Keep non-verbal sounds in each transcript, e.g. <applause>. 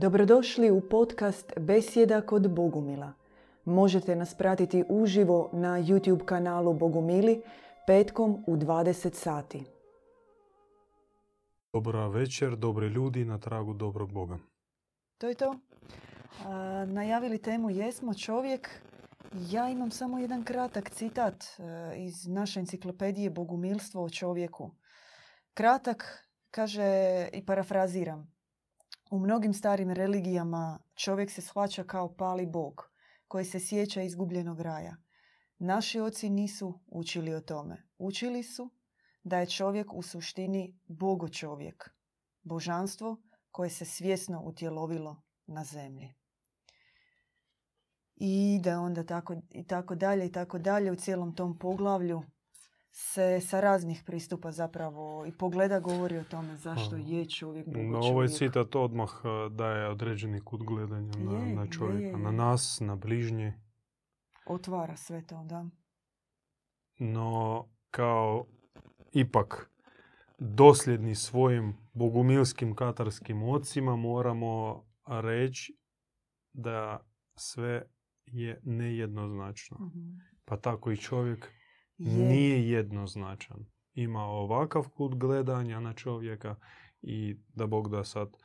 Dobrodošli u podcast Besjeda kod Bogumila. Možete nas pratiti uživo na YouTube kanalu Bogumili petkom u 20 sati. Dobra večer, dobri ljudi na tragu dobrog Boga. To je to. A, najavili temu Jesmo čovjek. Ja imam samo jedan kratak citat e, iz naše enciklopedije Bogumilstvo o čovjeku. Kratak, kaže i parafraziram. U mnogim starim religijama čovjek se shvaća kao pali bog koji se sjeća izgubljenog raja. Naši oci nisu učili o tome. Učili su da je čovjek u suštini bogo čovjek, božanstvo koje se svjesno utjelovilo na zemlji. I da onda tako i tako dalje i tako dalje u cijelom tom poglavlju se sa raznih pristupa zapravo i pogleda govori o tome zašto je čovjek bogo No, ovaj citat odmah eh, daje određeni kut gledanja na, Je, na je, čovjeka, je, na nas, na bližnje. Otvara sve to, da. No, kao ipak dosljedni svojim bogumilskim katarskim ocima moramo reći da sve je nejednoznačno. Mhm. Pa tako i čovjek Je. nije jednoznačan. Ima ovakav kut gledanja na čovjeka i da Bog da sad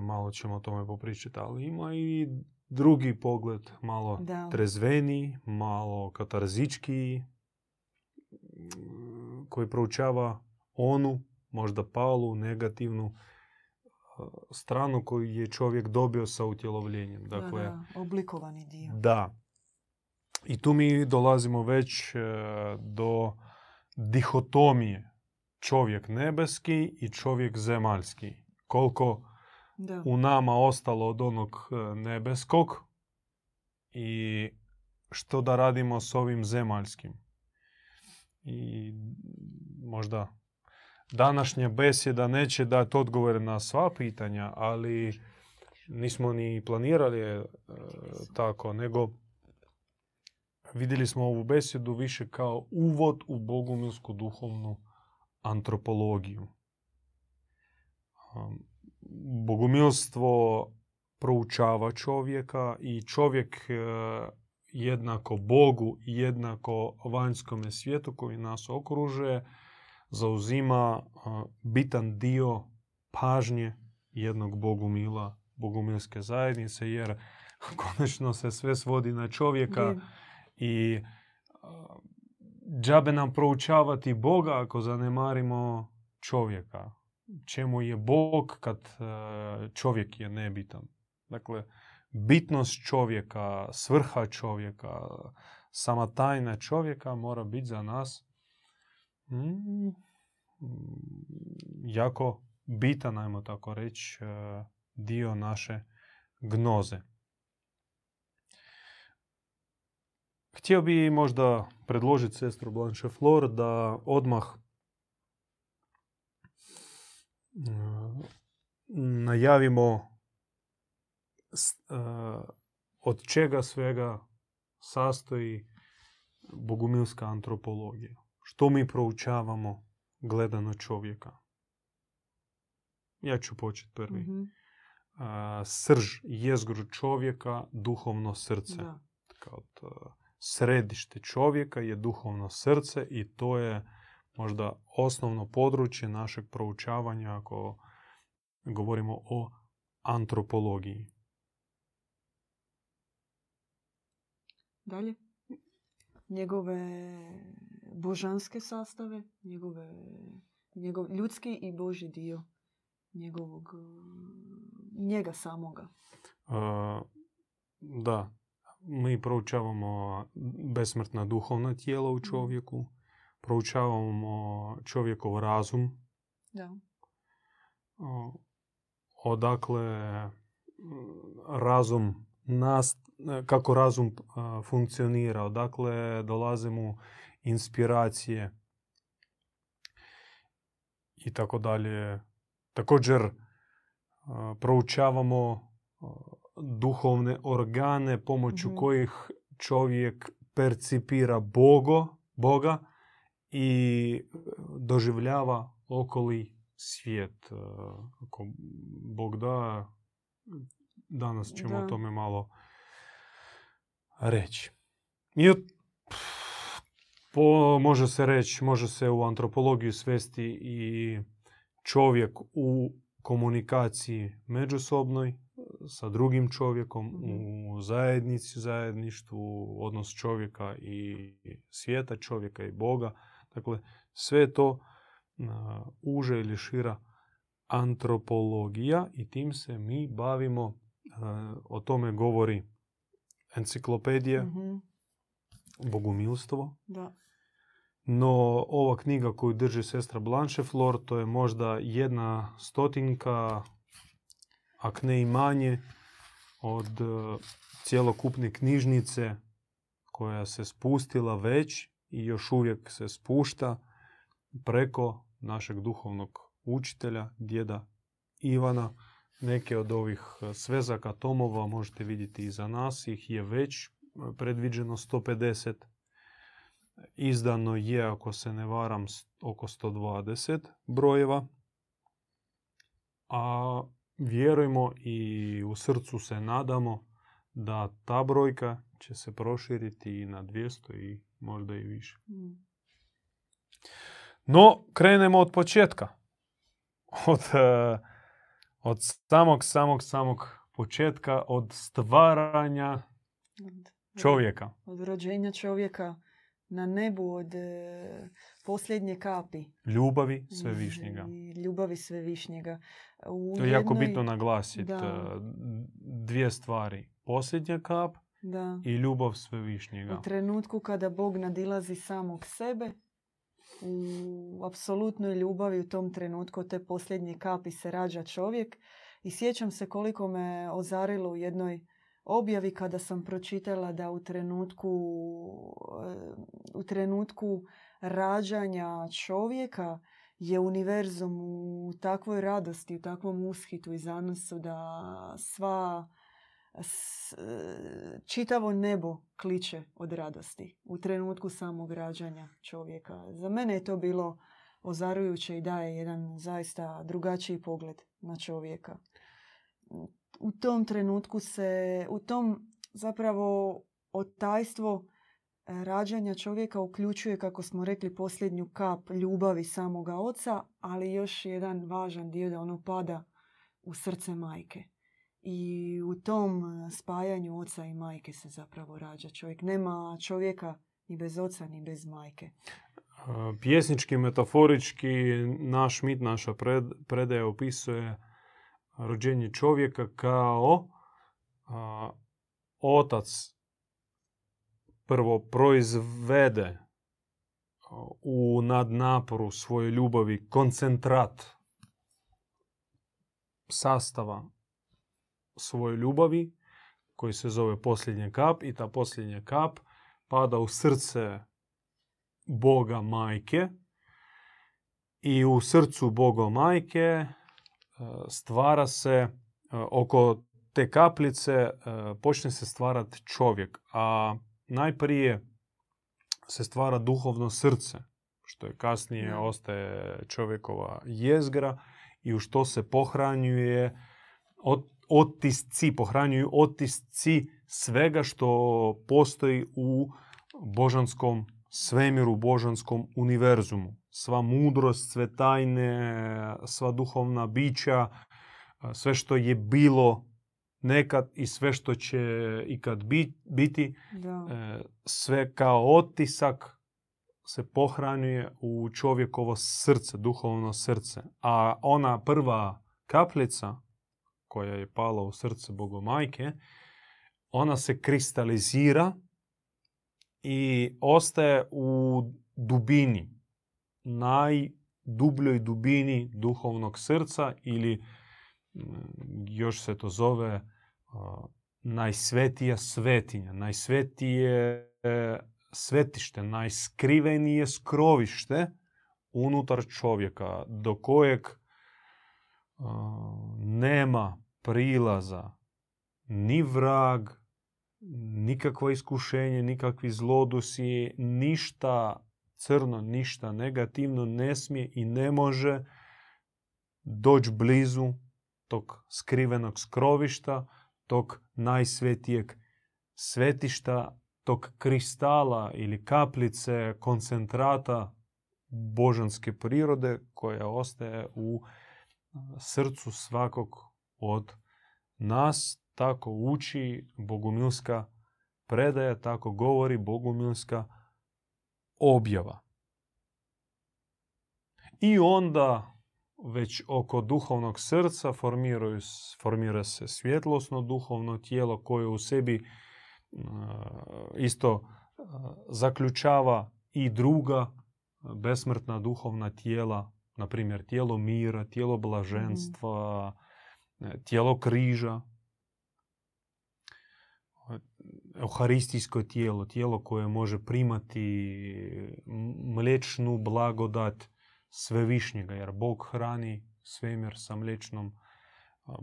malo ćemo o tome popričati, ali ima i drugi pogled, malo Da. trezveni, malo katarzički, mm, koji proučava onu, možda palu, negativnu stranu koju je čovjek dobio sa utjelovljenjem. Dakle, da, da, oblikovani dio. da. I tu mi dolazimo već e, do dihotomije čovjek nebeski i čovjek zemaljski. Koliko Da. u nama ostalo od onog e, nebeskog i što da radimo s ovim zemaljskim. I možda današnja besjeda neće dati odgovore na sva pitanja, ali nismo ni planirali e, tako, nego vidjeli smo ovu besjedu više kao uvod u bogumilsku duhovnu antropologiju. Um, Bogumilstvo proučava čovjeka i čovjek e, jednako Bogu i jednako vanjskome svijetu koji nas okružuje zauzima bitan dio pažnje jednog Bogumila, Bogumilske zajednice, jer <laughs> konačno se sve svodi na čovjeka Je. I džabe nam proučavati Boga ako zanemarimo čovjeka. Čemu je Bog kad e, čovjek je nebitan? Dakle, bitnost čovjeka, svrha čovjeka, sama tajna čovjeka mora biti za nas mm, jako bitan, ajmo tako reći, e, dio naše gnoze. Htio bi možda predložiti sestru Blanche Flor da odmah mm, najavimo s- e, od čega svega sastoji bogumilska antropologija. Što mi proučavamo gledano čovjeka. Ja ću početi prvi. Mhm. A, srž, jezgru čovjeka, duhovno srce Da. kao to središte čovjeka je duhovno srce i to je možda osnovno područje našeg proučavanja ako govorimo o antropologiji. Dalje. Njegove božanske sastave, njegove, njegov ljudski i boži dio njegovog, njega samoga. A, da, mi proučavamo besmrtna duhovna tijela u čovjeku, proučavamo čovjekov razum, Da. Odakle mm, razum nas, kako razum a, funkcionira, odakle dolaze mu inspiracije i tako dalje. Također a, proučavamo duhovne organe pomoću Mhm. kojih čovjek percipira Bogo, Boga i e, doživljava okoli svijet. E, Ako Bog da, Danas ćemo Da. o tome malo reći. I od- po, može se reći, može se u antropologiju svesti i čovjek u komunikaciji međusobnoj sa drugim čovjekom, u zajednici, zajedništvu, odnos čovjeka i svijeta, čovjeka i Boga. Dakle, sve to a, uže ili šira antropologija i tim se mi bavimo, a, o tome govori enciklopedija, Mhm, bogumilstvo. Da. No, ova knjiga koju drži sestra Blancheflor, to je možda jedna stotinka, ak ne i manje, od e, cjelokupne knjižnice koja se spustila već i još uvijek se spušta preko našeg duhovnog učitelja, djeda Ivana. Neke od ovih e, svezaka tomova možete vidjeti iza nas, ih je već e, predviđeno 150 izdano je, ako se ne varam, oko 120 brojeva. A vjerujemo i u srcu se nadamo da ta brojka će se proširiti i na 200 i možda i više. Mm. No, krenemo od početka. Od, e, od samog, samog, samog početka, od stvaranja čovjeka. Od rođenja čovjeka na nebu, od e, posljednje kapi. Ljubavi svevišnjega. I ljubavi svevišnjega. U To je jako jednoj- bitno naglasiti. Da. e, Dvije stvari. Posljednja kap Da. i ljubav svevišnjega. U trenutku kada Bog nadilazi samog sebe, u apsolutnoj ljubavi u tom trenutku te posljednje kapi se rađa čovjek. I sjećam se koliko me ozarilo u jednoj objavi kada sam pročitala da u trenutku, e, u trenutku rađanja čovjeka je univerzum u takvoj radosti, u takvom ushitu i zanosu da sva čitavo nebo kliče od radosti u trenutku samog rađanja čovjeka. Za mene je to bilo ozarujuće i daje jedan zaista drugačiji pogled na čovjeka. U tom trenutku se, u tom zapravo otajstvo rađanja čovjeka uključuje, kako smo rekli, posljednju kap ljubavi samoga oca, ali još jedan važan dio da ono pada u srce majke. I u tom e, spajanju oca i majke se zapravo rađa čovjek. Nema čovjeka ni bez oca ni bez majke. E, Pjesnički, metaforički, naš mit, naša pred- predaja opisuje rođenje čovjeka kao otac prvo proizvede u nadnaporu svoje ljubavi koncentrat sastava svoje ljubavi koji se zove posljednja kap i ta posljednja kap pada u srce Boga majke i u srcu Boga majke e, stvara se e, oko te kaplice e, počne se stvarati čovjek, a najprije se stvara duhovno srce, što je kasnije ostaje čovjekova jezgra i u što se pohranjuje ot- otisci, pohranjuju otisci svega što postoji u božanskom svemiru, božanskom univerzumu. Sva mudrost, sve tajne, sva duhovna bića, sve što je bilo nekad i sve što će ikad bi- biti, Da. e, sve kao otisak se pohranjuje u čovjekovo srce, duhovno srce. A ona prva kapljica koja je pala u srce Bogomajke, ona se kristalizira i ostaje u dubini, najdubljoj dubini duhovnog srca ili još se to zove najsvetija svetinja, najsvetije e, svetište, najskrivenije skrovište unutar čovjeka do kojeg nema prilaza ni vrag, nikakvo iskušenje, nikakvi zlodusi, ništa crno, ništa negativno ne smije i ne može doći blizu tog skrivenog skrovišta, tog najsvetijeg svetišta, tog kristala ili kaplice, koncentrata božanske prirode koja ostaje u srcu svakog od nas. Tako uči bogumilska predaja, tako govori bogumilska objava. I onda već oko duhovnog srca formira se svjetlosno duhovno tijelo koje u sebi isto zaključava i druga besmrtna duhovna tijela, na primjer tijelo mira, tijelo blaženstva, e, tijelo križa, euharistijsko tijelo, tijelo koje može primati mliječnu blagodat svevišnjega, jer Bog hrani svemir sa mliječnom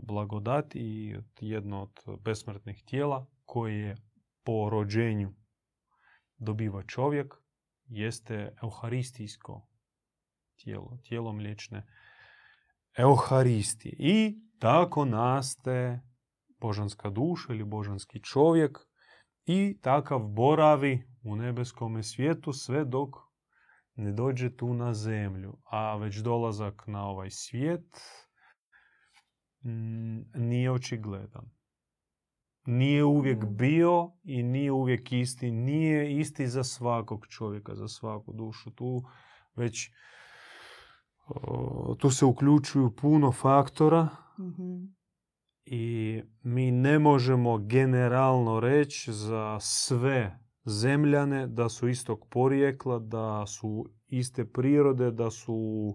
blagodati i jedno od besmrtnih tijela koje po rođenju dobiva čovjek jeste euharistijsko tijelo, tijelo mliječne euharistije. I tako nastaje božanska duša ili božanski čovjek i takav boravi u nebeskom svijetu sve dok ne dođe tu na zemlju. A već dolazak na ovaj svijet mm, nije očigledan. Nije uvijek mm. bio i nije uvijek isti. Nije isti za svakog čovjeka, za svaku dušu. Tu već tu se uključuju puno faktora mm i mi ne možemo generalno reći za sve zemljane da su istog porijekla, da su iste prirode, da su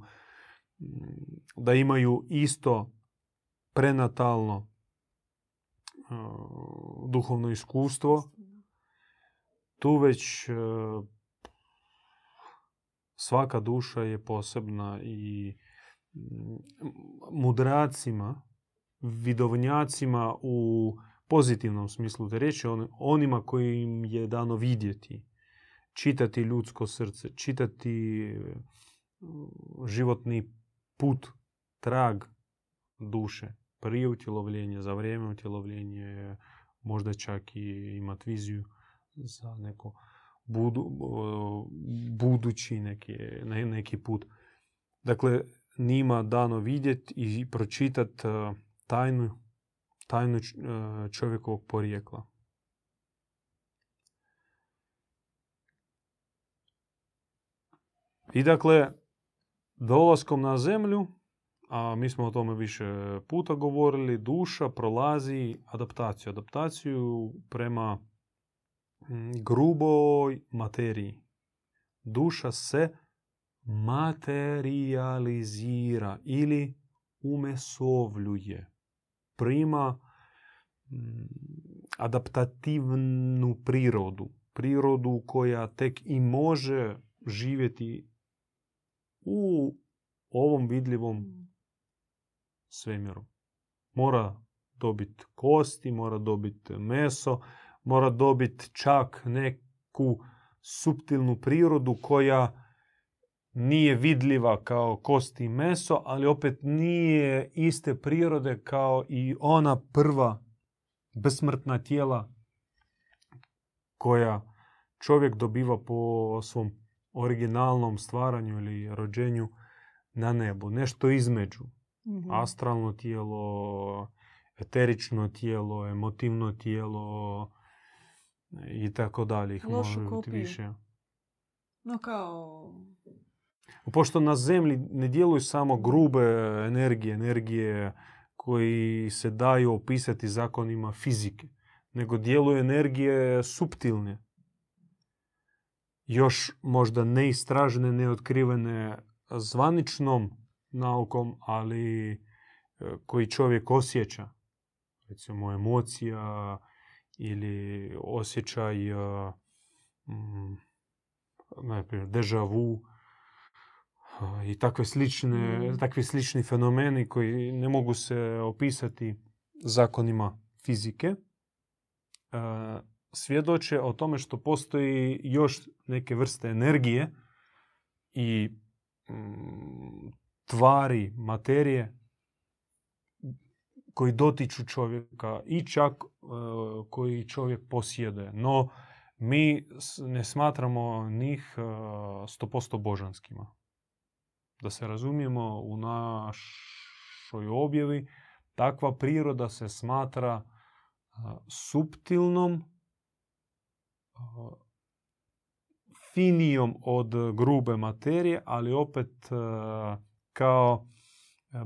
da imaju isto prenatalno duhovno iskustvo. Tu već svaka duša je posebna i mudracima vidovnjacima u pozitivnom smislu te riječi, onima kojim je dano vidjeti, čitati ljudsko srce, čitati uh, životni put, trag duše, prije utjelovljenja, za vrijeme utjelovljenja, možda čak i imati viziju za neko budu, uh, budući neki, neki put. Dakle, njima dano vidjeti i pročitati uh, tajnu, tajnu e, čovjekovog porijekla. I dakle, dolaskom na zemlju, a mi smo o tome više puta govorili, duša prolazi adaptaciju. Adaptaciju prema gruboj materiji. Duša se materializira ili umesovljuje prima mm, adaptativnu prirodu. Prirodu koja tek i može živjeti u ovom vidljivom svemiru. Mora dobiti kosti, mora dobiti meso, mora dobiti čak neku suptilnu prirodu koja nije vidljiva kao kosti i meso, ali opet nije iste prirode kao i ona prva besmrtna tijela koja čovjek dobiva po svom originalnom stvaranju ili rođenju na nebu. Nešto između. mm Astralno tijelo, eterično tijelo, emotivno tijelo i tako dalje. Ih može biti više. No kao Pošto na zemlji ne djeluju samo grube energije, energije koji se daju opisati zakonima fizike, nego djeluju energije suptilne, još možda neistražene, neotkrivene zvaničnom naukom, ali koji čovjek osjeća. Recimo emocija ili osjećaj najprije deja vu i takve slične, mm. takvi slični fenomeni koji ne mogu se opisati zakonima fizike, e, svjedoče o tome što postoji još neke vrste energije i mm, tvari, materije koji dotiču čovjeka i čak e, koji čovjek posjeduje. No, mi ne smatramo njih 100% božanskima. Da se razumijemo, u našoj objavi takva priroda se smatra suptilnom, finijom od grube materije, ali opet kao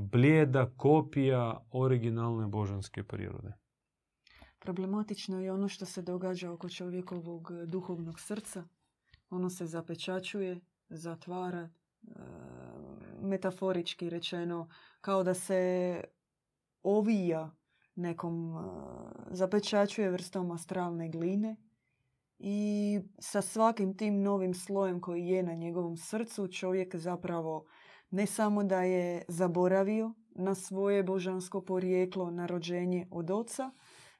blijeda kopija originalne božanske prirode. Problematično je ono što se događa oko čovjekovog duhovnog srca. Ono se zapečačuje, zatvara, metaforički rečeno, kao da se ovija nekom, zapečačuje vrstom astralne gline i sa svakim tim novim slojem koji je na njegovom srcu čovjek zapravo ne samo da je zaboravio na svoje božansko porijeklo, na rođenje od oca,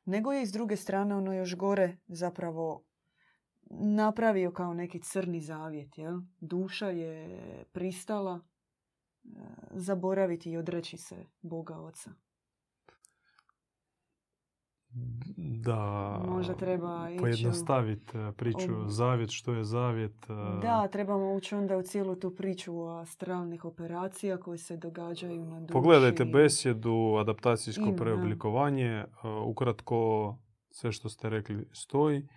nego je s druge strane ono još gore zapravo napravio kao neki crni zavjet. Jel? Duša je pristala zaboraviti i odreći se Boga Oca da Možda treba ići pojednostaviti e, priču zavjet, što je zavjet. E. Da, trebamo ući onda u cijelu tu priču astralnih operacija koje se događaju na duši. Pogledajte besjedu, adaptacijsko preoblikovanje, e, ukratko sve što ste rekli stoji.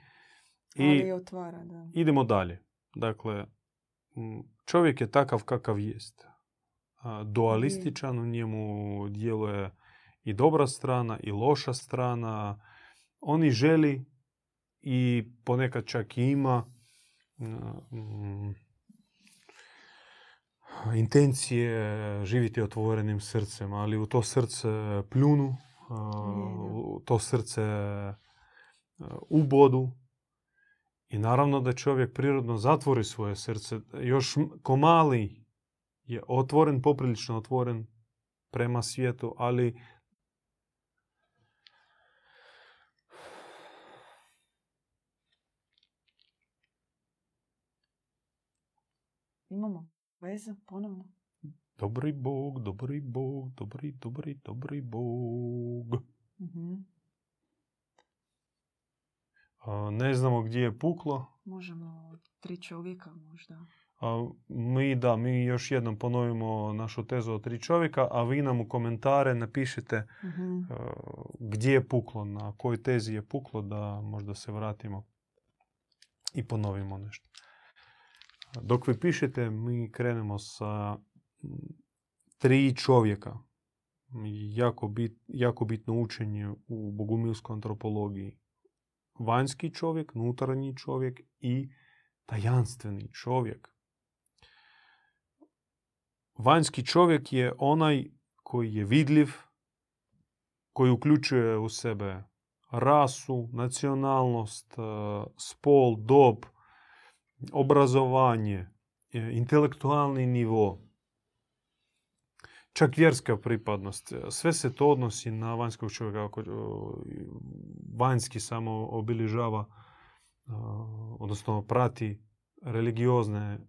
I otvara, da. idemo dalje. Dakle, čovjek je takav kakav jest. Dualističan, u njemu djeluje i dobra strana i loša strana. Oni želi i ponekad čak i ima intencije živjeti otvorenim srcem, ali u to srce pljunu, u to srce ubodu i naravno da čovjek prirodno zatvori svoje srce. Još ko mali je otvoren, poprilično otvoren prema svijetu, ali Imamo veze ponovno. Dobri Bog, dobri Bog, dobri, dobri, dobri Bog. Mhm. ne znamo gdje je puklo. Možemo tri čovjeka možda. Mi da, mi još jednom ponovimo našu tezu o tri čovjeka, a vi nam u komentare napišite uh gdje je puklo, na kojoj tezi je puklo, da možda se vratimo i ponovimo nešto. Dok vi pišete, mi krenemo sa tri čovjeka. Jako, bit, jako bitno učenje u bogumilskoj antropologiji. Vanjski čovjek, unutarnji čovjek i tajanstveni čovjek. Vanjski čovjek je onaj koji je vidljiv, koji uključuje u sebe rasu, nacionalnost, spol, dob, obrazovanje, e, intelektualni nivo, čak vjerska pripadnost. Sve se to odnosi na vanjskog čovjeka. Vanjski samo obilježava, odnosno prati religiozne,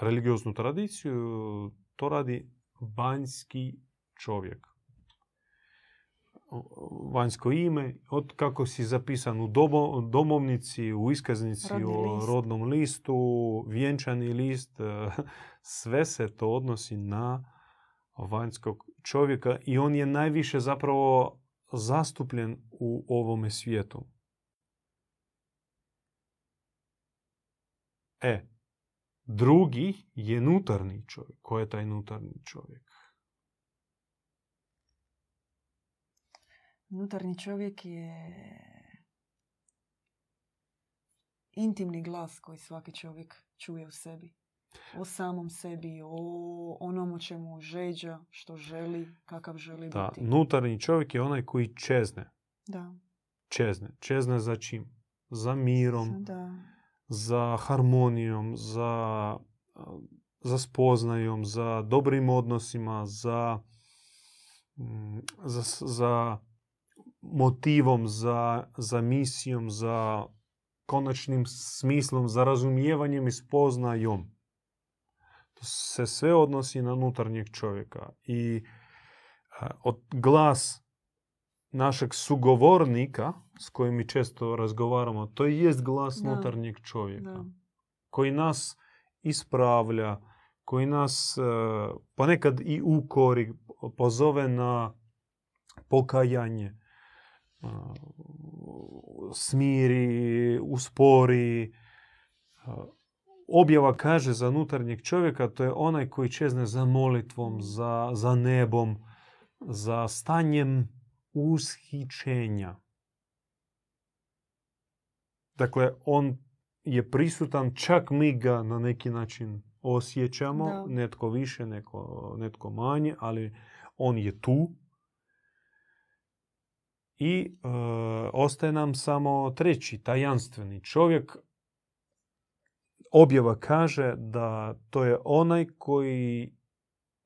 religioznu tradiciju, to radi vanjski čovjek vanjsko ime, od kako si zapisan u domovnici, u iskaznici, u rodnom listu, vjenčani list, <laughs> sve se to odnosi na vanjskog čovjeka i on je najviše zapravo zastupljen u ovome svijetu. E, drugi je nutarni čovjek. Ko je taj nutarni čovjek? Unutarnji čovjek je intimni glas koji svaki čovjek čuje u sebi. O samom sebi, o onom o čemu žeđa, što želi, kakav želi da, biti. Unutarnji čovjek je onaj koji čezne. Da. Čezne. Čezne za čim? Za mirom, da. Za harmonijom, za, za spoznajom, za dobrim odnosima, za, mm, za, za motivom, za, za misijom, za konačnim smislom, za razumijevanjem i spoznajom. To se sve odnosi na unutarnjeg čovjeka. I od glas našeg sugovornika s kojim mi često razgovaramo, to jest glas Da. unutarnjeg čovjeka Da. koji nas ispravlja, koji nas e, ponekad i ukori, pozove na pokajanje, e, smiri, uspori. E, Objava kaže za unutarnjeg čovjeka, to je onaj koji čezne za molitvom, za, za nebom, za stanjem ushićenja. Dakle, on je prisutan, čak mi ga na neki način osjećamo, Da. netko više, netko, netko manje, ali on je tu. I e, ostaje nam samo treći, tajanstveni čovjek. Objava kaže da to je onaj koji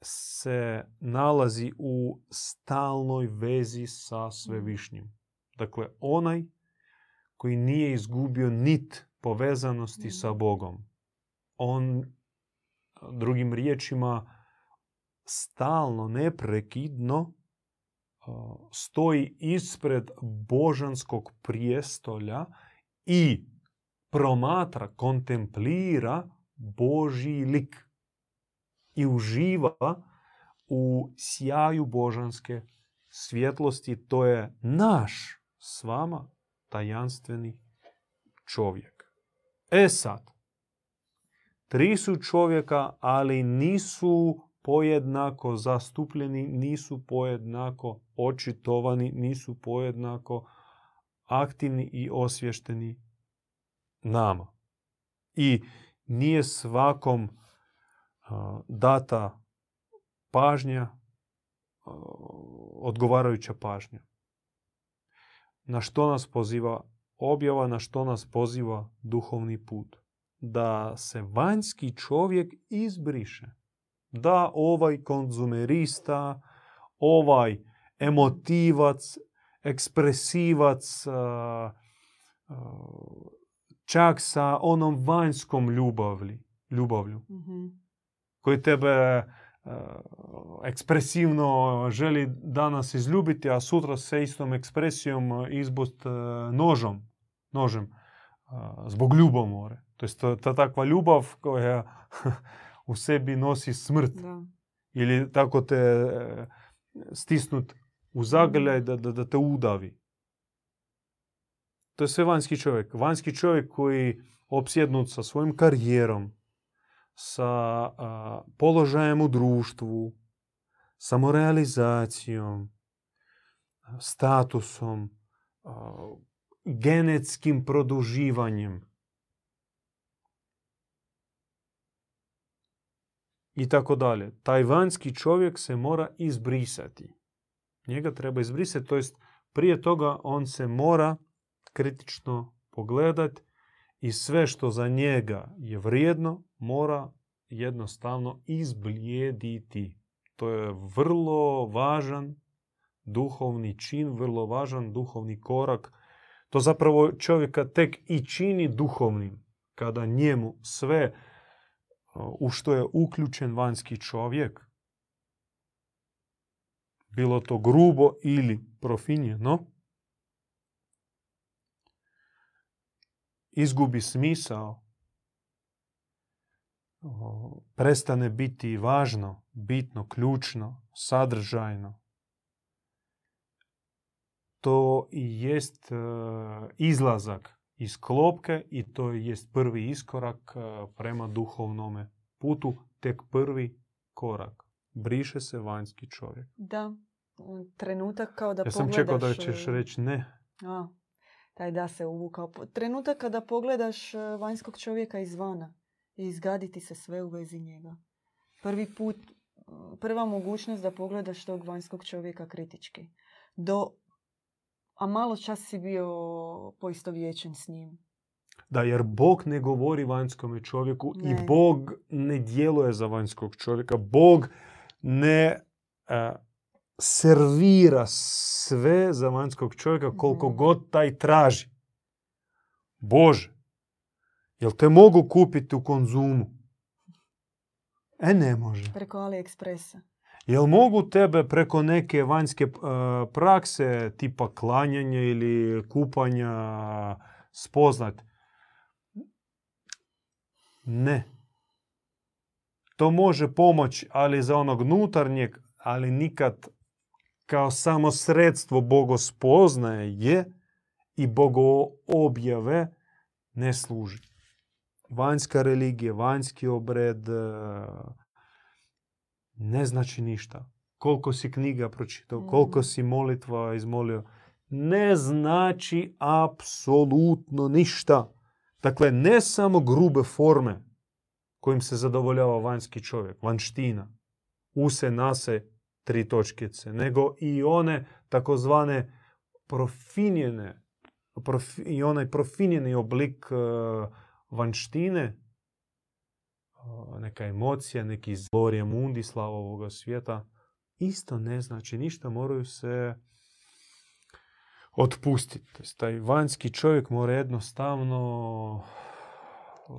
se nalazi u stalnoj vezi sa svevišnjim. Dakle, onaj koji nije izgubio nit povezanosti Mhm. sa Bogom. On, drugim riječima, stalno, neprekidno stoji ispred božanskog prijestolja i promatra, kontemplira Božji lik i uživa u sjaju božanske svjetlosti. To je naš s vama tajanstveni čovjek. E sad, tri su čovjeka, ali nisu pojednako zastupljeni, nisu pojednako očitovani, nisu pojednako aktivni i osvješteni nama. I nije svakom data pažnja, odgovarajuća pažnja. Na što nas poziva objava, na što nas poziva duhovni put? Da se vanjski čovjek izbriše. Da ovaj konzumerista, ovaj emotivac, ekspresivac, čak sa onom vanjskom ljubavlju, Mhm. Koji tebe e, ekspresivno želi danas izljubiti, a sutra se istom ekspresijom izbust e, nožom, nožem e, zbog ljubomore. To je ta, ta takva ljubav koja <laughs> u sebi nosi smrt Da. ili tako te e, stisnut u zagrljaj da, da, da te udavi. To je sve vanjski čovjek. Vanjski čovjek koji opsjednut sa svojim karijerom, sa a, položajem u društvu, samorealizacijom, statusom, genetskim produživanjem i tako dalje. Taj vanjski čovjek se mora izbrisati. Njega treba izbrisati, to jest prije toga on se mora kritično pogledati i sve što za njega je vrijedno mora jednostavno izblijediti. To je vrlo važan duhovni čin, vrlo važan duhovni korak. To zapravo čovjeka tek i čini duhovnim kada njemu sve u što je uključen vanjski čovjek, bilo to grubo ili profinjeno, izgubi smisao, prestane biti važno, bitno, ključno, sadržajno. To i jest izlazak iz klopke i to jest prvi iskorak prema duhovnome putu, tek prvi korak. Briše se vanjski čovjek. Da. Trenutak kao da Ja sam pogledaš... čekao da ćeš e, reći ne. A, taj da se uvukao. Trenutak kada pogledaš e, vanjskog čovjeka izvana i izgaditi se sve u vezi njega. Prvi put, e, prva mogućnost da pogledaš tog vanjskog čovjeka kritički. Do, a malo čas si bio poistovjećen s njim. Da, jer Bog ne govori vanjskome čovjeku i Ne. Bog ne djeluje za vanjskog čovjeka. Bog ne e, servira sve za vanjskog čovjeka koliko Mhm. god taj traži. Bože, jel te mogu kupiti u konzumu? E, ne može. Preko AliExpressa. Jel mogu tebe preko neke vanjske e, prakse, tipa klanjanja ili kupanja, spoznat? Ne. To može pomoći, ali za onog nutarnjeg, ali nikad kao samo sredstvo bogospoznaje je i bogoobjave ne služi. Vanjska religija, vanjski obred e, ne znači ništa. Koliko si knjiga pročitao, koliko Mhm. si molitva izmolio, ne znači apsolutno ništa. Dakle, ne samo grube forme kojim se zadovoljava vanjski čovjek, vanština, use, nase, tri točkice, nego i one takozvane profinjene, profi- i onaj profinjeni oblik e, vanštine, e, neka emocija, neki zborje mundi slava ovoga svijeta, isto ne znači ništa, moraju se otpustiti. Taj vanjski čovjek mora jednostavno e,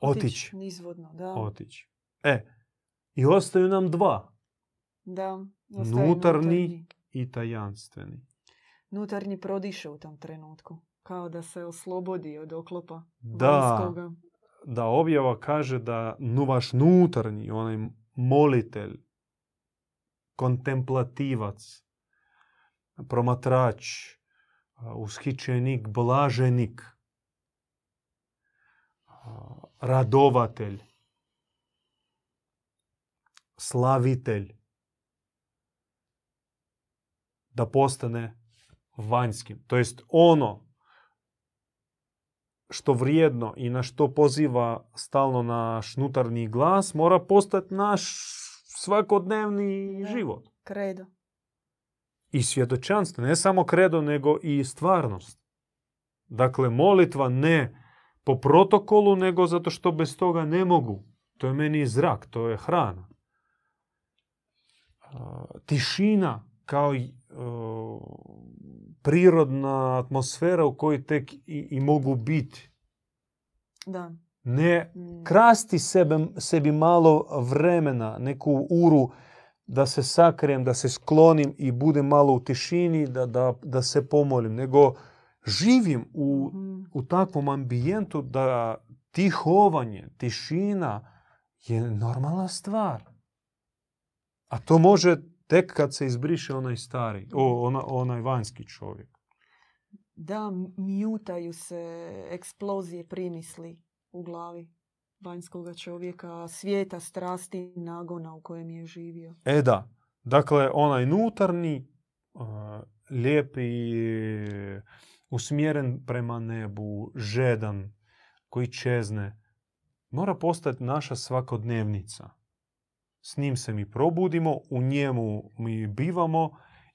otići. Nizvodno, da. Otići. E, i ostaju nam dva. Da. Nutarnji i tajanstveni. Nutarnji prodiše u tom trenutku. Kao da se oslobodi od oklopa Da, vanjskoga. da objava kaže da nu vaš nutarnji, onaj molitelj, kontemplativac, promatrač, ushićenik, blaženik, radovatelj, slavitelj, da postane vanjskim. To jest ono što vrijedno i na što poziva stalno naš nutarnji glas mora postati naš svakodnevni život. Kredo. I svjedočanstvo, ne samo kredo, nego i stvarnost. Dakle, molitva ne po protokolu, nego zato što bez toga ne mogu. To je meni zrak, to je hrana. Tišina kao o, prirodna atmosfera u kojoj tek i, i mogu biti. Da. Ne Mm. krasti sebe, sebi malo vremena, neku uru da se sakrijem, da se sklonim i budem malo u tišini, da, da, da se pomolim, nego živim u, Mhm. u takvom ambijentu da tihovanje, tišina je normalna stvar. A to može tek kad se izbriše onaj stari, o, ona, onaj vanjski čovjek. Da, mjutaju se eksplozije primisli u glavi vanjskoga čovjeka, svijeta, strasti, nagona u kojem je živio. E da, dakle onaj nutarnji, uh, lijepi, usmjeren prema nebu, žedan, koji čezne, mora postati naša svakodnevnica. S njim se mi probudimo, u njemu mi bivamo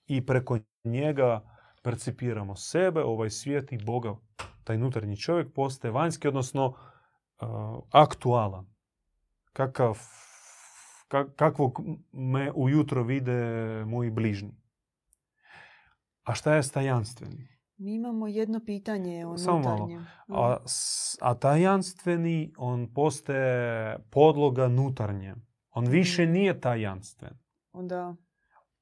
i preko njega percipiramo sebe, ovaj svijet i Boga. Taj nutarnji čovjek postaje vanjski, odnosno uh, aktualan. Kakav, ka- kakvog me ujutro vide moji bližnji. A šta je stajanstveni? Mi imamo jedno pitanje o Samo malo. A, s- a tajanstveni, on postaje podloga nutarnje. On više nije tajanstven. Da.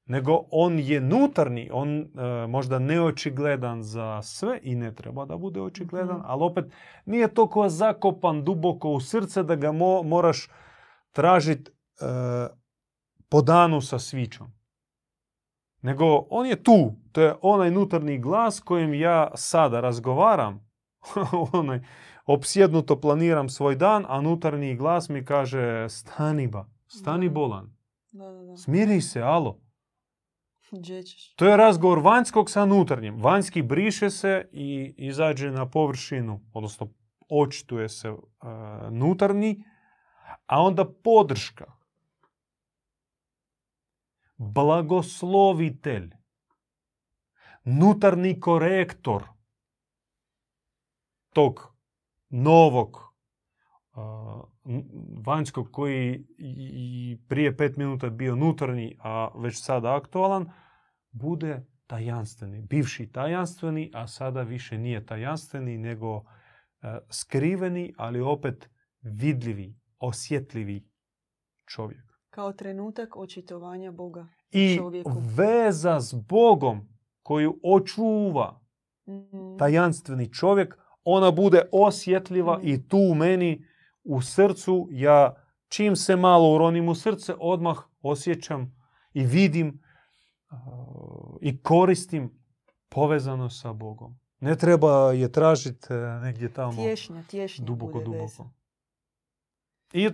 Nego on je nutarnji, on e, možda neočigledan za sve i ne treba da bude očigledan, Mhm. ali opet nije toliko zakopan duboko u srce da ga mo- moraš tražiti po danu sa svićom. Nego on je tu, to je onaj nutarnji glas kojim ja sada razgovaram, <laughs> onaj, opsjednuto planiram svoj dan, a nutarnji glas mi kaže stani ba, stani bolan, Da, da, da. smiri se, alo. <laughs> Gdje ćeš? To je razgovor vanjskog sa nutarnjim. Vanjski briše se i izađe na površinu, odnosno očituje se e, nutarnji, a onda podrška. Blagoslovitelj. Nutarni korektor tog novog vanjskog koji i- prije pet minuta bio nutarnji, a već sada aktualan, bude tajanstveni, bivši tajanstveni, a sada više nije tajanstveni, nego e, skriveni, ali opet vidljivi, osjetljivi čovjek. Kao trenutak očitovanja Boga I čovjeku. veza s Bogom koju očuva Mhm. tajanstveni čovjek, ona bude osjetljiva Mhm. i tu u meni u srcu ja čim se malo uronim u srce odmah osjećam i vidim i koristim povezano sa Bogom. Ne treba je tražiti negdje tamo Tješnja, tješnja duboko, duboko. I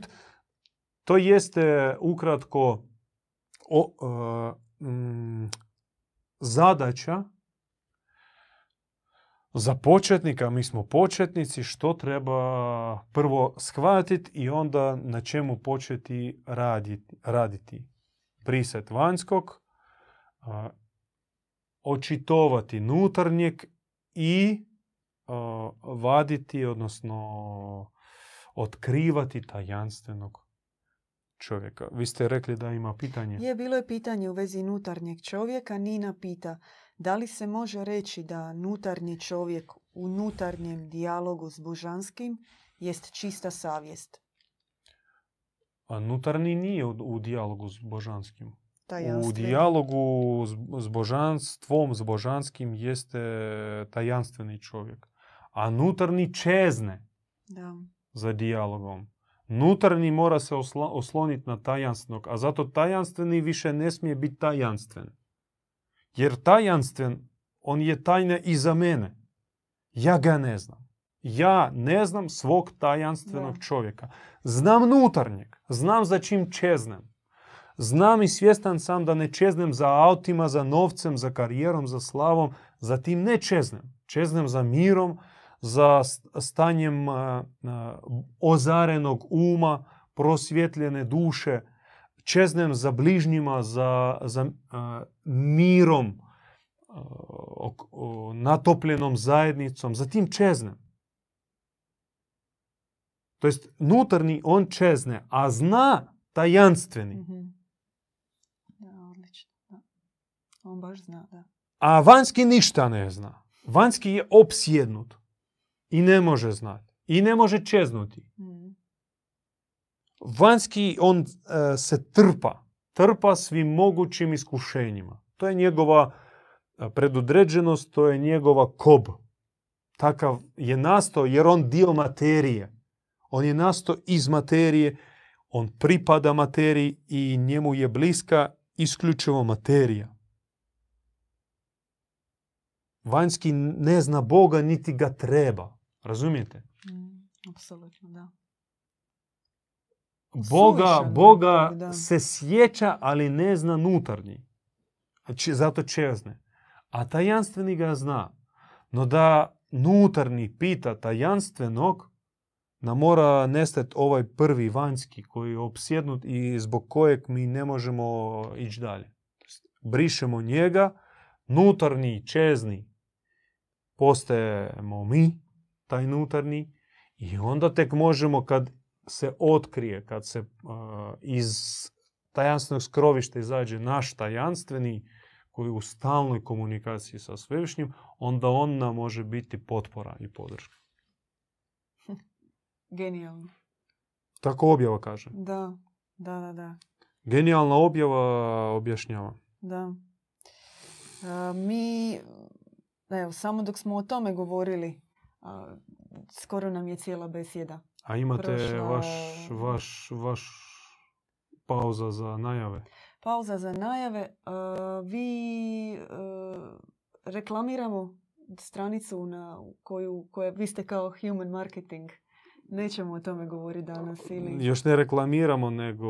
to jeste ukratko o, uh, mm, zadaća za početnika, mi smo početnici, što treba prvo shvatiti i onda na čemu početi raditi. raditi. Prisjet vanjskog, očitovati nutarnjeg i vaditi, odnosno otkrivati tajanstvenog čovjeka. Vi ste rekli da ima pitanje. Je, bilo je pitanje u vezi nutarnjeg čovjeka. Nina pita, da li se može reći da nutarnji čovjek u nutarnjem dijalogu s božanskim jest čista savjest? A nutarnji nije u, u dijalogu s božanskim. U dijalogu s, s božanstvom, s božanskim jeste tajanstveni čovjek. A nutarnji čezne Da. za dijalogom. Nutarnji mora se osla, osloniti na tajanstvenog, a zato tajanstveni više ne smije biti tajanstven. Jer tajanstven, on je tajna i za mene. Ja ga ne znam. Ja ne znam svog tajanstvenog Da. čovjeka. Znam nutarnjeg, znam za čim čeznem. Znam i svjestan sam da ne čeznem za autima, za novcem, za karijerom, za slavom. Za tim ne čeznem. Čeznem za mirom, za st- stanjem ozarenog uma, prosvjetljene duše. Čeznem za bližnjima, za, za a, mirom, a, ok- o, natopljenom zajednicom. Za tim čeznem. To jest, nutarnji on čezne, a zna tajanstveni. Mhm. Da, odlično. Da. On baš zna, da. A vanjski ništa ne zna. Vanjski je opsjednut i ne može znati. I ne može čeznuti. Mhm. Vanjski on e, se trpa. Trpa svim mogućim iskušenjima. To je njegova e, predodređenost, to je njegova kob. Takav je nastao jer on dio materije. On je nastao iz materije, on pripada materiji i njemu je bliska isključivo materija. Vanjski ne zna Boga niti ga treba. Razumijete? Mhm. Apsolutno, da. Boga, Boga Bog, da. se sjeća, ali ne zna nutarnji. Č- Zato čezne. A tajanstveni ga zna. No da nutarnji pita tajanstvenog, nam mora nestati ovaj prvi vanjski koji je opsjednut i zbog kojeg mi ne možemo ići dalje. Brišemo njega, nutarnji, čezni, postajemo mi, taj nutarnji, i onda tek možemo kad se otkrije, kad se uh, iz tajanstvenog skrovišta izađe naš tajanstveni, koji je u stalnoj komunikaciji sa Svevišnjim, onda on nam može biti potpora i podrška. <laughs> Genijalno. Tako objava kaže. Da, da, da, da. Genijalna objava objašnjava. Da. A, mi, evo, samo dok smo o tome govorili, a, skoro nam je cijela besjeda. A imate vaš, vaš, vaš pauza za najave. Pauza za najave. A, vi a, reklamiramo stranicu na koju, koja, vi ste kao human marketing. Nećemo o tome govoriti danas ili Još ne reklamiramo, nego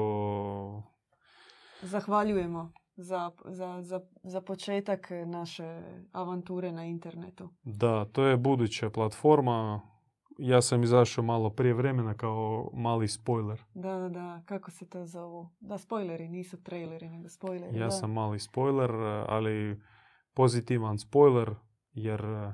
zahvaljujemo za, za, za, za početak naše avanture na internetu. da, to je buduća platforma. Ja sam izašao malo prije vremena kao mali spoiler. Da, da, da. Kako se to zovu? Da, spoileri, nisu traileri, nego spoileri. Ja da. sam mali spoiler, ali pozitivan spoiler, jer e,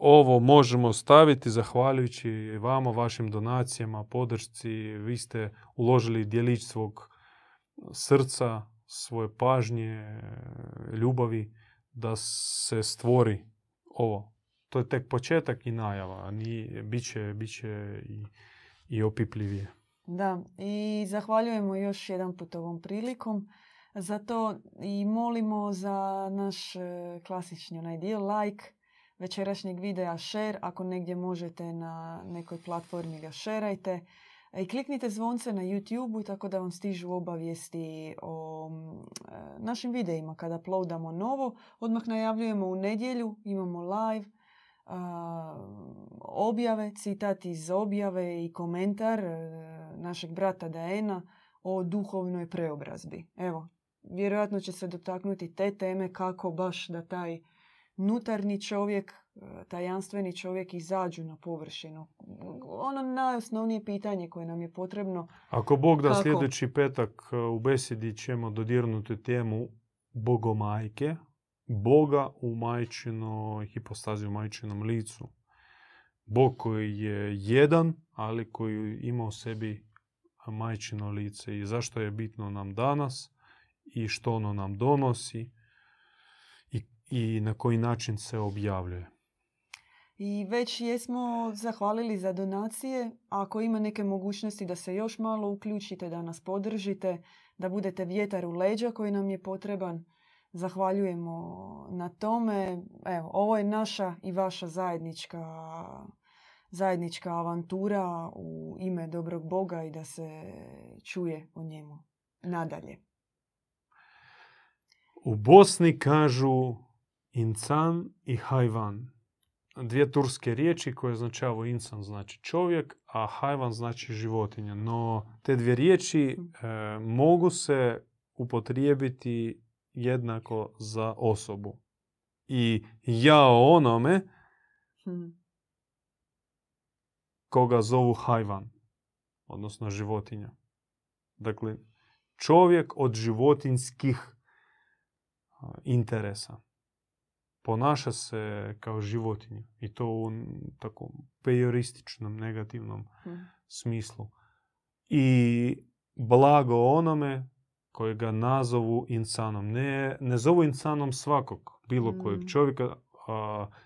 ovo možemo staviti zahvaljujući vama, vašim donacijama, podršci. Vi ste uložili djelić svog srca, svoje pažnje, ljubavi da se stvori ovo. To je tek početak i najava, a ni, bit će, i, i opipljivije. Da, i zahvaljujemo još jedan put ovom prilikom. Zato i molimo za naš e, klasični onaj dio like večerašnjeg videa share. Ako negdje možete na nekoj platformi ga šerajte. I kliknite zvonce na YouTube tako da vam stižu obavijesti o e, našim videima kada uploadamo novo. Odmah najavljujemo u nedjelju, imamo live objave, citat iz objave i komentar e, našeg brata Daena o duhovnoj preobrazbi. Evo, vjerojatno će se dotaknuti te teme kako baš da taj nutarnji čovjek, e, tajanstveni čovjek izađu na površinu. Ono najosnovnije pitanje koje nam je potrebno. Ako Bog da sljedeći petak e, u besedi ćemo dodirnuti temu Bogomajke, Boga u majčinoj hipostazi, u majčinom licu. Bog koji je jedan, ali koji ima u sebi majčino lice i zašto je bitno nam danas i što ono nam donosi i, i na koji način se objavljuje. I već jesmo zahvalili za donacije. Ako ima neke mogućnosti da se još malo uključite, da nas podržite, da budete vjetar u leđa koji nam je potreban, zahvaljujemo na tome. Evo, ovo je naša i vaša zajednička, zajednička avantura u ime dobrog Boga i da se čuje o njemu nadalje. U Bosni kažu insan i hajvan. Dvije turske riječi koje označavaju insan znači čovjek, a hajvan znači životinja. No te dvije riječi e, mogu se upotrijebiti jednako za osobu. I ja onome hmm. koga zovu hajvan, odnosno životinja. Dakle, čovjek od životinskih interesa. Ponaša se kao životinja i to u takom pejorističnom, negativnom hmm. smislu. I blago onome kojega nazovu insanom. Ne, ne zovu insanom svakog, bilo kojeg mm. čovjeka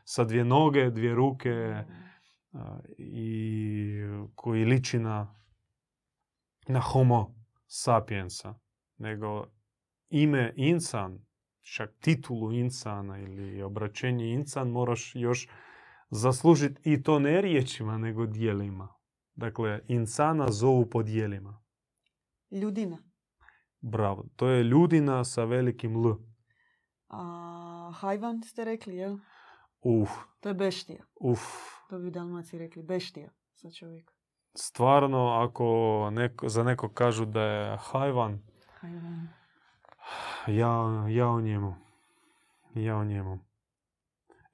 sa dvije noge, dvije ruke mm. i koji liči na, na homo sapiensa. Nego ime insan, čak titulu insana ili obraćenje insan moraš još zaslužiti i to ne riječima nego dijelima. Dakle, insana zovu po dijelima. Ljudina. Bravo. To je ljudina sa velikim L. A hajvan ste rekli, jel? Uf. To je beštija. Uf. To bi Dalmaci rekli, beštija za čovjeka. Stvarno, ako neko, za neko kažu da je hajvan, hajvan. Ja, ja o njemu. Ja o njemu.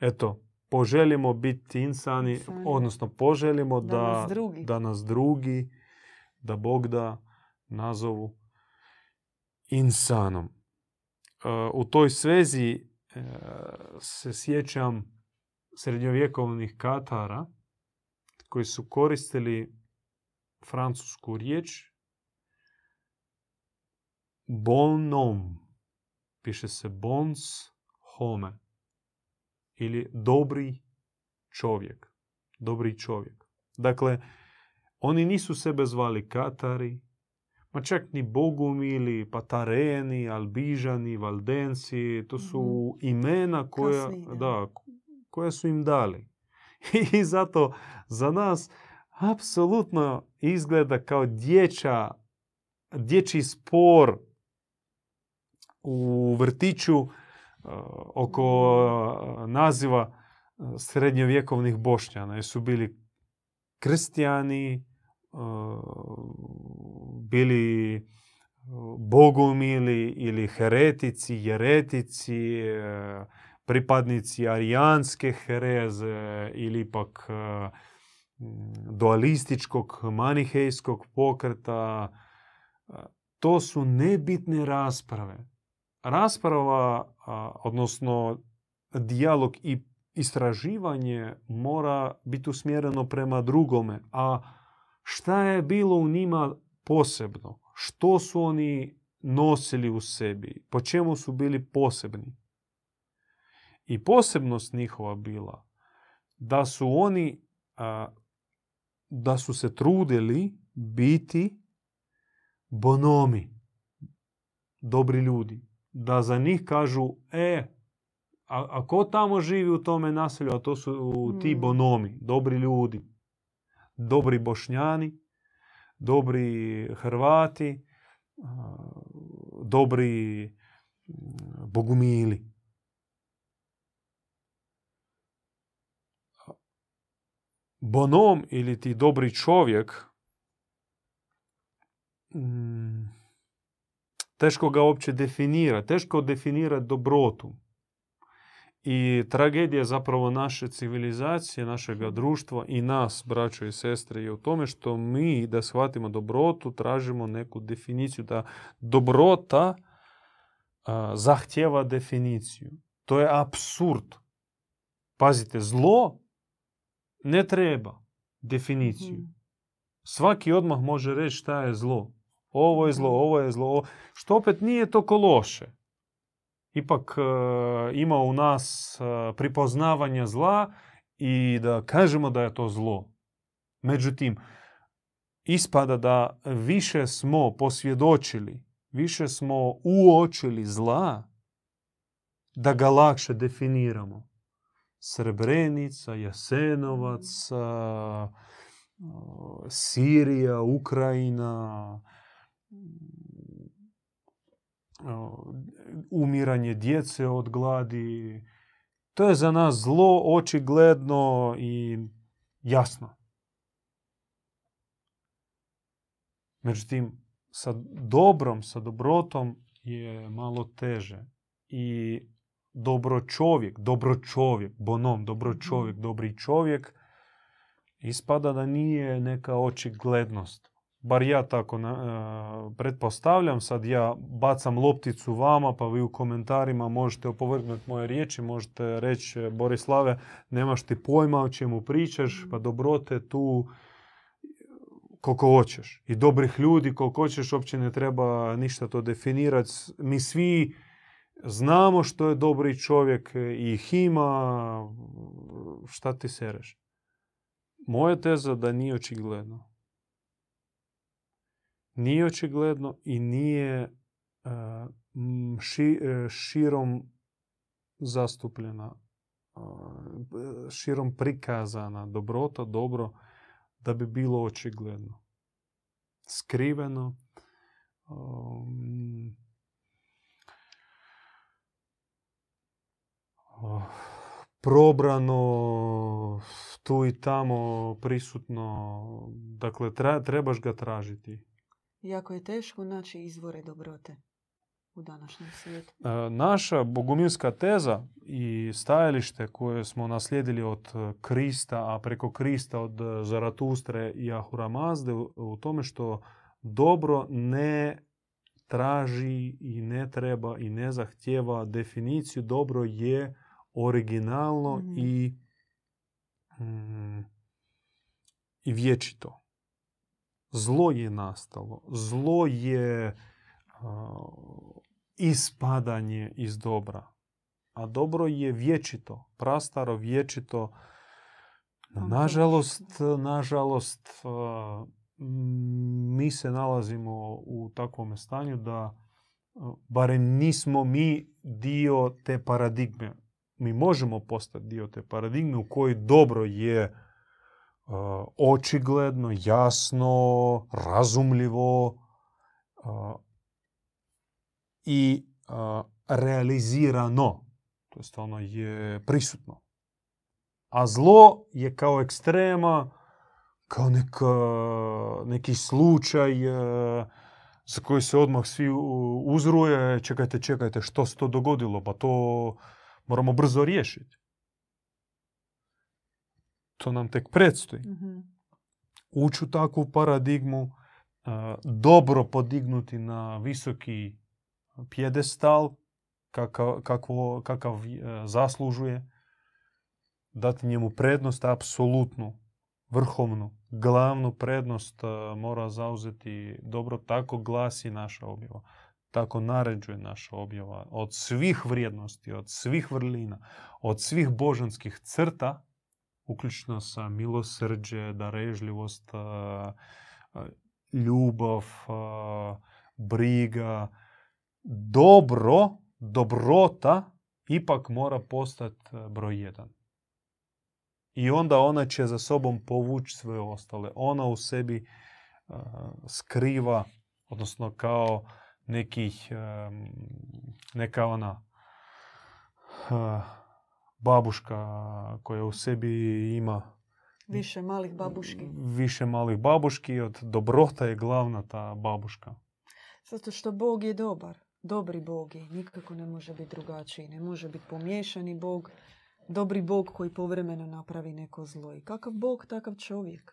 Eto, poželimo biti insani, insani. odnosno poželimo da, da, nas drugi. da nas drugi, da Bog da nazovu insanom. E, u toj svezi e, se sjećam srednjovjekovnih katara koji su koristili francusku riječ bonom. Piše se bons home. Ili dobri čovjek. Dobri čovjek. Dakle, oni nisu sebe zvali katari, ma čak ni Bogumili, Patareni, Albižani, Valdenci, to su mhm. imena koja, da. koja su im dali. <laughs> I zato za nas apsolutno izgleda kao dječa, dječji spor u vrtiću uh, oko uh, naziva uh, srednjovjekovnih bošnjana. Jer su bili kristijani, bili bogumili ili heretici, jeretici, pripadnici arijanske hereze ili ipak dualističkog manihejskog pokreta. To su nebitne rasprave. Rasprava, odnosno dijalog i istraživanje mora biti usmjereno prema drugome, a šta je bilo u njima posebno, što su oni nosili u sebi, po čemu su bili posebni. I posebnost njihova bila da su oni da su se trudili biti bonomi, dobri ljudi. Da za njih kažu, e, a, a ko tamo živi u tome naselju? A to su ti Mm. bonomi, dobri ljudi. Dobri bošnjani, dobri Hrvati, dobri bogumili. Bonom ili ti dobri čovjek, teško ga uopće definira, teško definirati dobrotu. I tragedija zapravo naše civilizacije, našega društva i nas, braćo i sestre, je u tome što mi da shvatimo dobrotu tražimo neku definiciju, da dobrota a, zahtjeva definiciju. To je apsurd. Pazite, zlo ne treba definiciju. Mhm. Svaki odmah može reći šta je zlo. Ovo je zlo, Mhm. ovo je zlo. Što opet nije toliko loše. Ipak e, ima u nas e, pripoznavanje zla i da kažemo da je to zlo. Međutim, ispada da više smo posvjedočili, više smo uočili zla, da ga lakše definiramo. Srebrenica, Jasenovac, a, Sirija, Ukrajina, umiranje djece od gladi. To je za nas zlo očigledno i jasno. Međutim, sa dobrom, sa dobrotom je malo teže. I dobro čovjek, dobro čovjek, bonom, dobro čovjek, dobri čovjek, ispada da nije neka očiglednost. Bar ja tako na, e, pretpostavljam, sad ja bacam lopticu vama, pa vi u komentarima možete opovrgnuti moje riječi, možete reći Borislave, nemaš ti pojma o čemu pričaš, pa dobrote tu koliko hoćeš. I dobrih ljudi koliko hoćeš, uopće ne treba ništa to definirati. Mi svi znamo što je dobri čovjek i ih ima, šta ti sereš. Moja teza da nije očigledno. Nije očigledno i nije e, ši- e, širom zastupljena, e, širom prikazana dobrota, dobro, da bi bilo očigledno. Skriveno, probrano, tu i tamo prisutno. Dakle, trebaš ga tražiti. Jako je teško naći izvore dobrote u današnjem svijetu. E, Naša bogumilska teza i stajalište koje smo naslijedili od Krista, a preko Krista od Zaratustre i Ahura Mazde u- tome što dobro ne traži i ne treba i ne zahtjeva definiciju. Dobro je originalno Mhm. i, mm, i vječito. Zlo je nastalo. Zlo je a, ispadanje iz dobra. A dobro je vječito, prastaro vječito. Nažalost, nažalost, m, mi se nalazimo u takvom stanju da a, barem nismo mi dio te paradigme. Mi možemo postati dio te paradigme u kojoj dobro je očigledno, jasno, razumljivo i realizirano. To jest ono je prisutno. A zlo je kao ekstrema, kao neka, neki slučaj e, za koji se odmah svi uzruje. Čekajte, čekajte, što se to dogodilo? Pa to moramo brzo riješiti. To nam tek predstoji Mhm. ući u takvu paradigmu, a, dobro podignuti na visoki pjedestal kakav, kakvo, kakav e, zaslužuje, dati njemu prednost apsolutnu, vrhovnu, glavnu prednost e, mora zauzeti dobro, tako glasi naša objava. Tako naređuje naša objava. Od svih vrijednosti, od svih vrlina, od svih božanskih crta, uključno sa milosrđe, darežljivost, ljubav, briga, dobro, dobrota ipak mora postati broj jedan. I onda ona će za sobom povući sve ostale. Ona u sebi skriva, odnosno kao nekih, neka ona babuška koja u sebi ima Više malih babuški. Više malih babuški. Od dobrota je glavna ta babuška. Zato što Bog je dobar. Dobri Bog je. Nikako ne može biti drugačiji. Ne može biti pomiješani Bog. Dobri Bog koji povremeno napravi neko zlo. I kakav Bog, takav čovjek.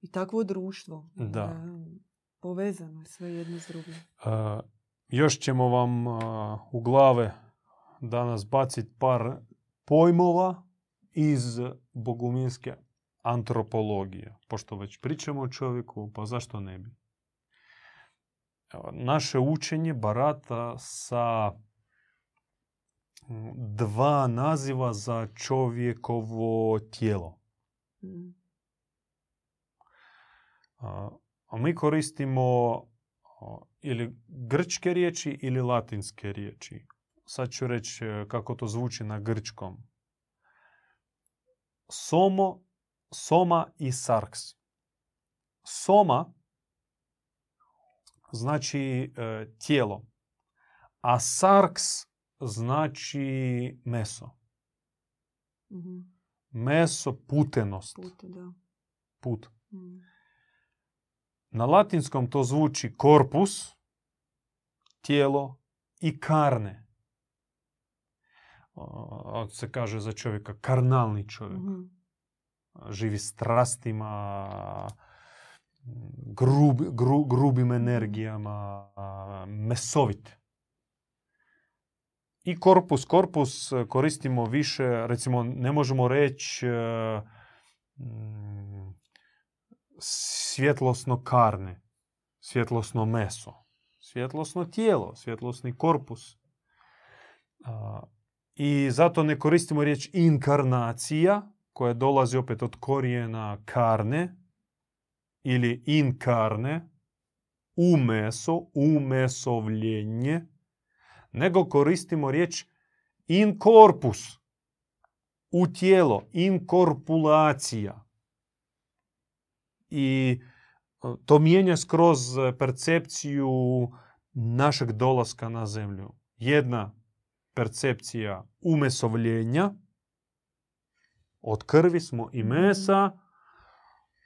I takvo društvo. Da. povezano je sve jedno s drugim. još ćemo vam u glave danas baciti par pojmova iz bogumilske antropologije. Pošto već pričamo o čovjeku, pa zašto ne bi? Naše učenje barata sa dva naziva za čovjekovo tijelo. Mm. A mi koristimo ili grčke riječi ili latinske riječi. Sad ću reći e, kako to zvuči na grčkom. Somo, soma i sarks. Soma znači e, tijelo, a sarks znači meso. mm Meso, putenost. Put, da. Put. Mm. Na latinskom to zvuči korpus, tijelo i karne. Se kaže za čovjeka karnalni čovjek. mm Živi strastima, grub, grubim energijama, mesovit. I korpus, korpus koristimo više, recimo ne možemo reći e, svjetlosno karne, svjetlosno meso, svjetlosno tijelo, svjetlosni korpus. I zato ne koristimo riječ inkarnacija, koja dolazi opet od korijena karne, ili inkarne, u meso, umesovljenje, nego koristimo riječ in corpus, u tijelo, inkorpulacija. I e, to mijenja skroz percepciju našeg dolaska na zemlju. Jedna percepcija umesovljenja, od krvi smo i mesa,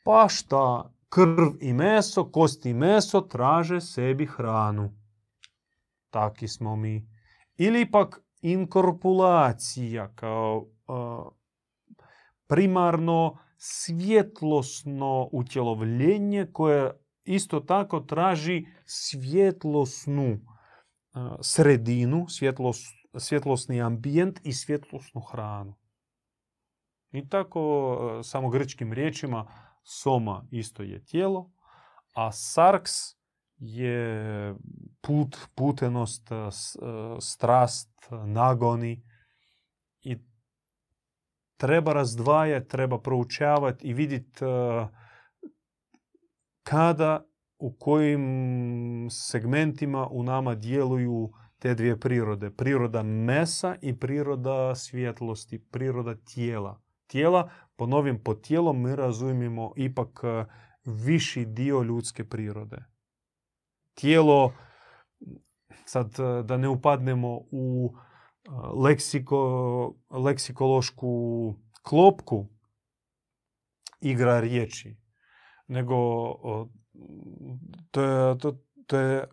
pa šta krv i meso, kosti i meso traže sebi hranu. Taki smo mi. Ili pak inkorpulacija kao primarno svjetlosno utjelovljenje koje isto tako traži svjetlosnu sredinu, svjetlos, svjetlosni ambijent i svjetlosnu hranu. I tako samo grčkim riječima soma isto je tijelo, a sarks je put, putenost, strast, nagoni. I treba razdvajati, treba proučavati i vidjeti kada, u kojim segmentima u nama djeluju te dvije prirode. Priroda mesa i priroda svjetlosti, priroda tijela. Tijela ponovim, pod tijelom mi razumijemo ipak e, viši dio ljudske prirode. Tijelo, sad e, da ne upadnemo u e, leksiko, leksikološku klopku igra riječi, nego to je, to, to je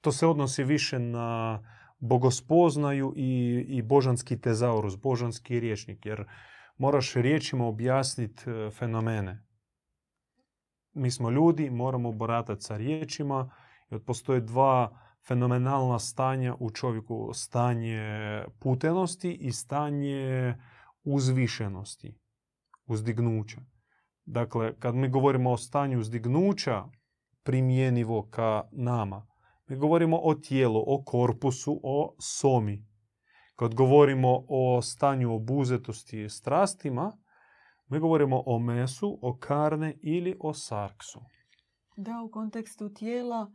to se odnosi više na bogospoznaju i, i božanski tezaurus, božanski riječnik, jer moraš riječima objasniti e, fenomene. Mi smo ljudi, moramo boratati sa riječima i postoje dva fenomenalna stanja u čovjeku. Stanje putenosti i stanje uzvišenosti, uzdignuća. Dakle, kad mi govorimo o stanju uzdignuća, primjenivo ka nama, mi govorimo o tijelu, o korpusu, o somi. Kad govorimo o stanju obuzetosti i strastima, Mi govorimo o mesu, o karne ili o sarksu. Da, u kontekstu tijela,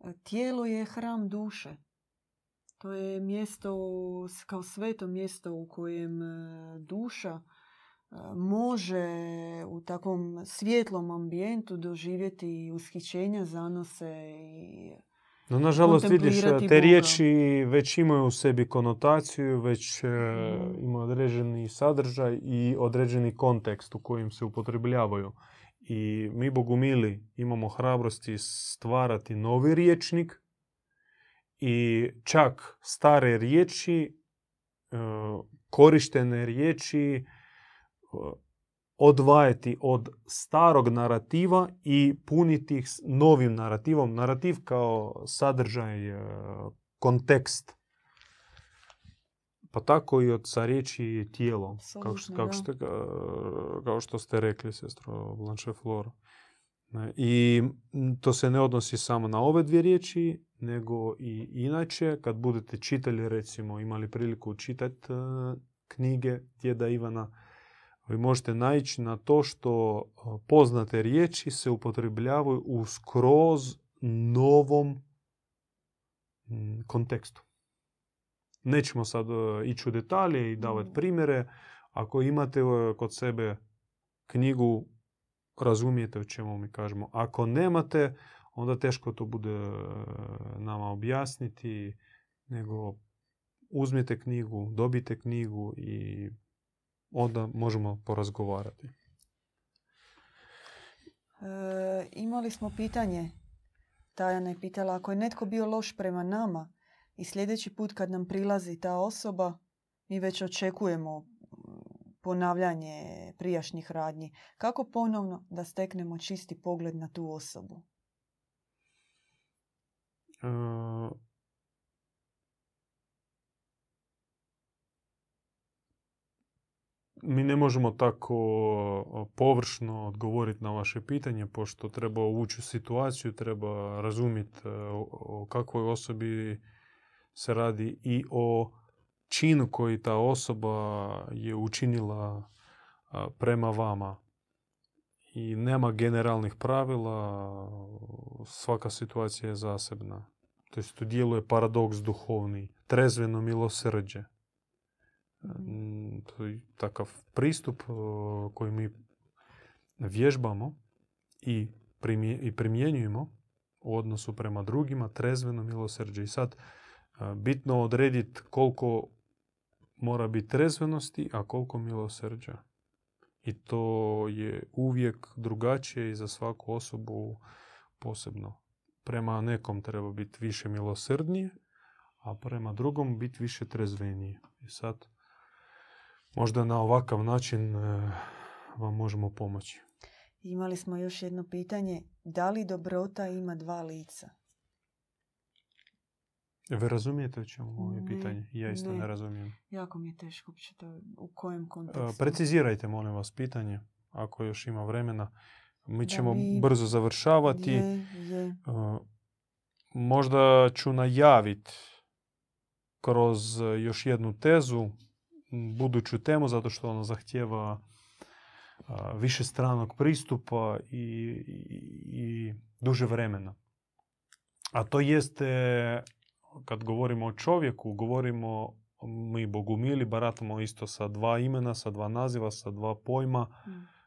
e, tijelo je hram duše. To je mjesto, kao sveto mjesto u kojem e, duša e, može u takvom svjetlom ambijentu doživjeti ushićenja, zanose i no, nažalost, vidiš, te kontemplirati riječi već imaju u sebi konotaciju, već e, Mm. imaju određeni sadržaj i određeni kontekst u kojem se upotrebljavaju. I mi, bogumili, imamo hrabrosti stvarati novi riječnik i čak stare riječi, e, korištene riječi, e, odvajati od starog narativa i puniti ih s novim narativom. Narativ kao sadržaj, e, kontekst. Pa tako i od sa riječi tijelo. Kao što, kako ste, ga- kao što ste rekli, sestro Blanche Flora. Ne, I to se ne odnosi samo na ove dvije riječi, nego i inače, kad budete čitali, recimo, imali priliku čitati knjige djeda Ivana, vi možete naići na to što poznate riječi se upotrebljavaju u skroz novom mm, kontekstu. Nećemo sad e, ići u detalje i davati Mm. primjere. Ako imate e, kod sebe knjigu, razumijete o čemu mi kažemo. Ako nemate, onda teško to bude e, nama objasniti, nego uzmite knjigu, dobite knjigu i onda možemo porazgovarati. E, imali smo pitanje. Tajana je pitala, ako je netko bio loš prema nama i sljedeći put kad nam prilazi ta osoba, mi već očekujemo mm, ponavljanje prijašnjih radnji. Kako ponovno da steknemo čisti pogled na tu osobu? E, Mi ne možemo tako površno odgovoriti na vaše pitanje, pošto treba ući u situaciju, treba razumjeti e, o kakvoj osobi se radi i o činu koji ta osoba je učinila a, prema vama. I nema generalnih pravila, svaka situacija je zasebna. To jest tu djeluje paradoks duhovni, trezveno milosrđe. Mm, To je takav pristup e, koji mi vježbamo i primjenjujemo u odnosu prema drugima, trezveno milosrđe. I sad e, bitno odrediti koliko mora biti trezvenosti, a koliko milosrđa. I to je uvijek drugačije i za svaku osobu posebno. Prema nekom treba biti više milosrdnije, a prema drugom biti više trezvenije. I sad možda na ovakav način e, vam možemo pomoći. Imali smo još jedno pitanje. Da li dobrota ima dva lica? Vi razumijete o čemu je Ne, pitanje? Ja isto ne, ne. razumijem. Jako mi je teško uopće to u kojem E, kontekstu. Precizirajte, molim vas, pitanje, ako još ima vremena. Mi Da ćemo vi- brzo završavati. Je, je. E, Možda ću najaviti kroz još jednu tezu buduću temu, zato što ona zahtjeva više stranog pristupa i, i, i duže vremena. A to jeste, kad govorimo o čovjeku, govorimo mi bogumili, baratamo isto sa dva imena, sa dva naziva, sa dva pojma, Mm.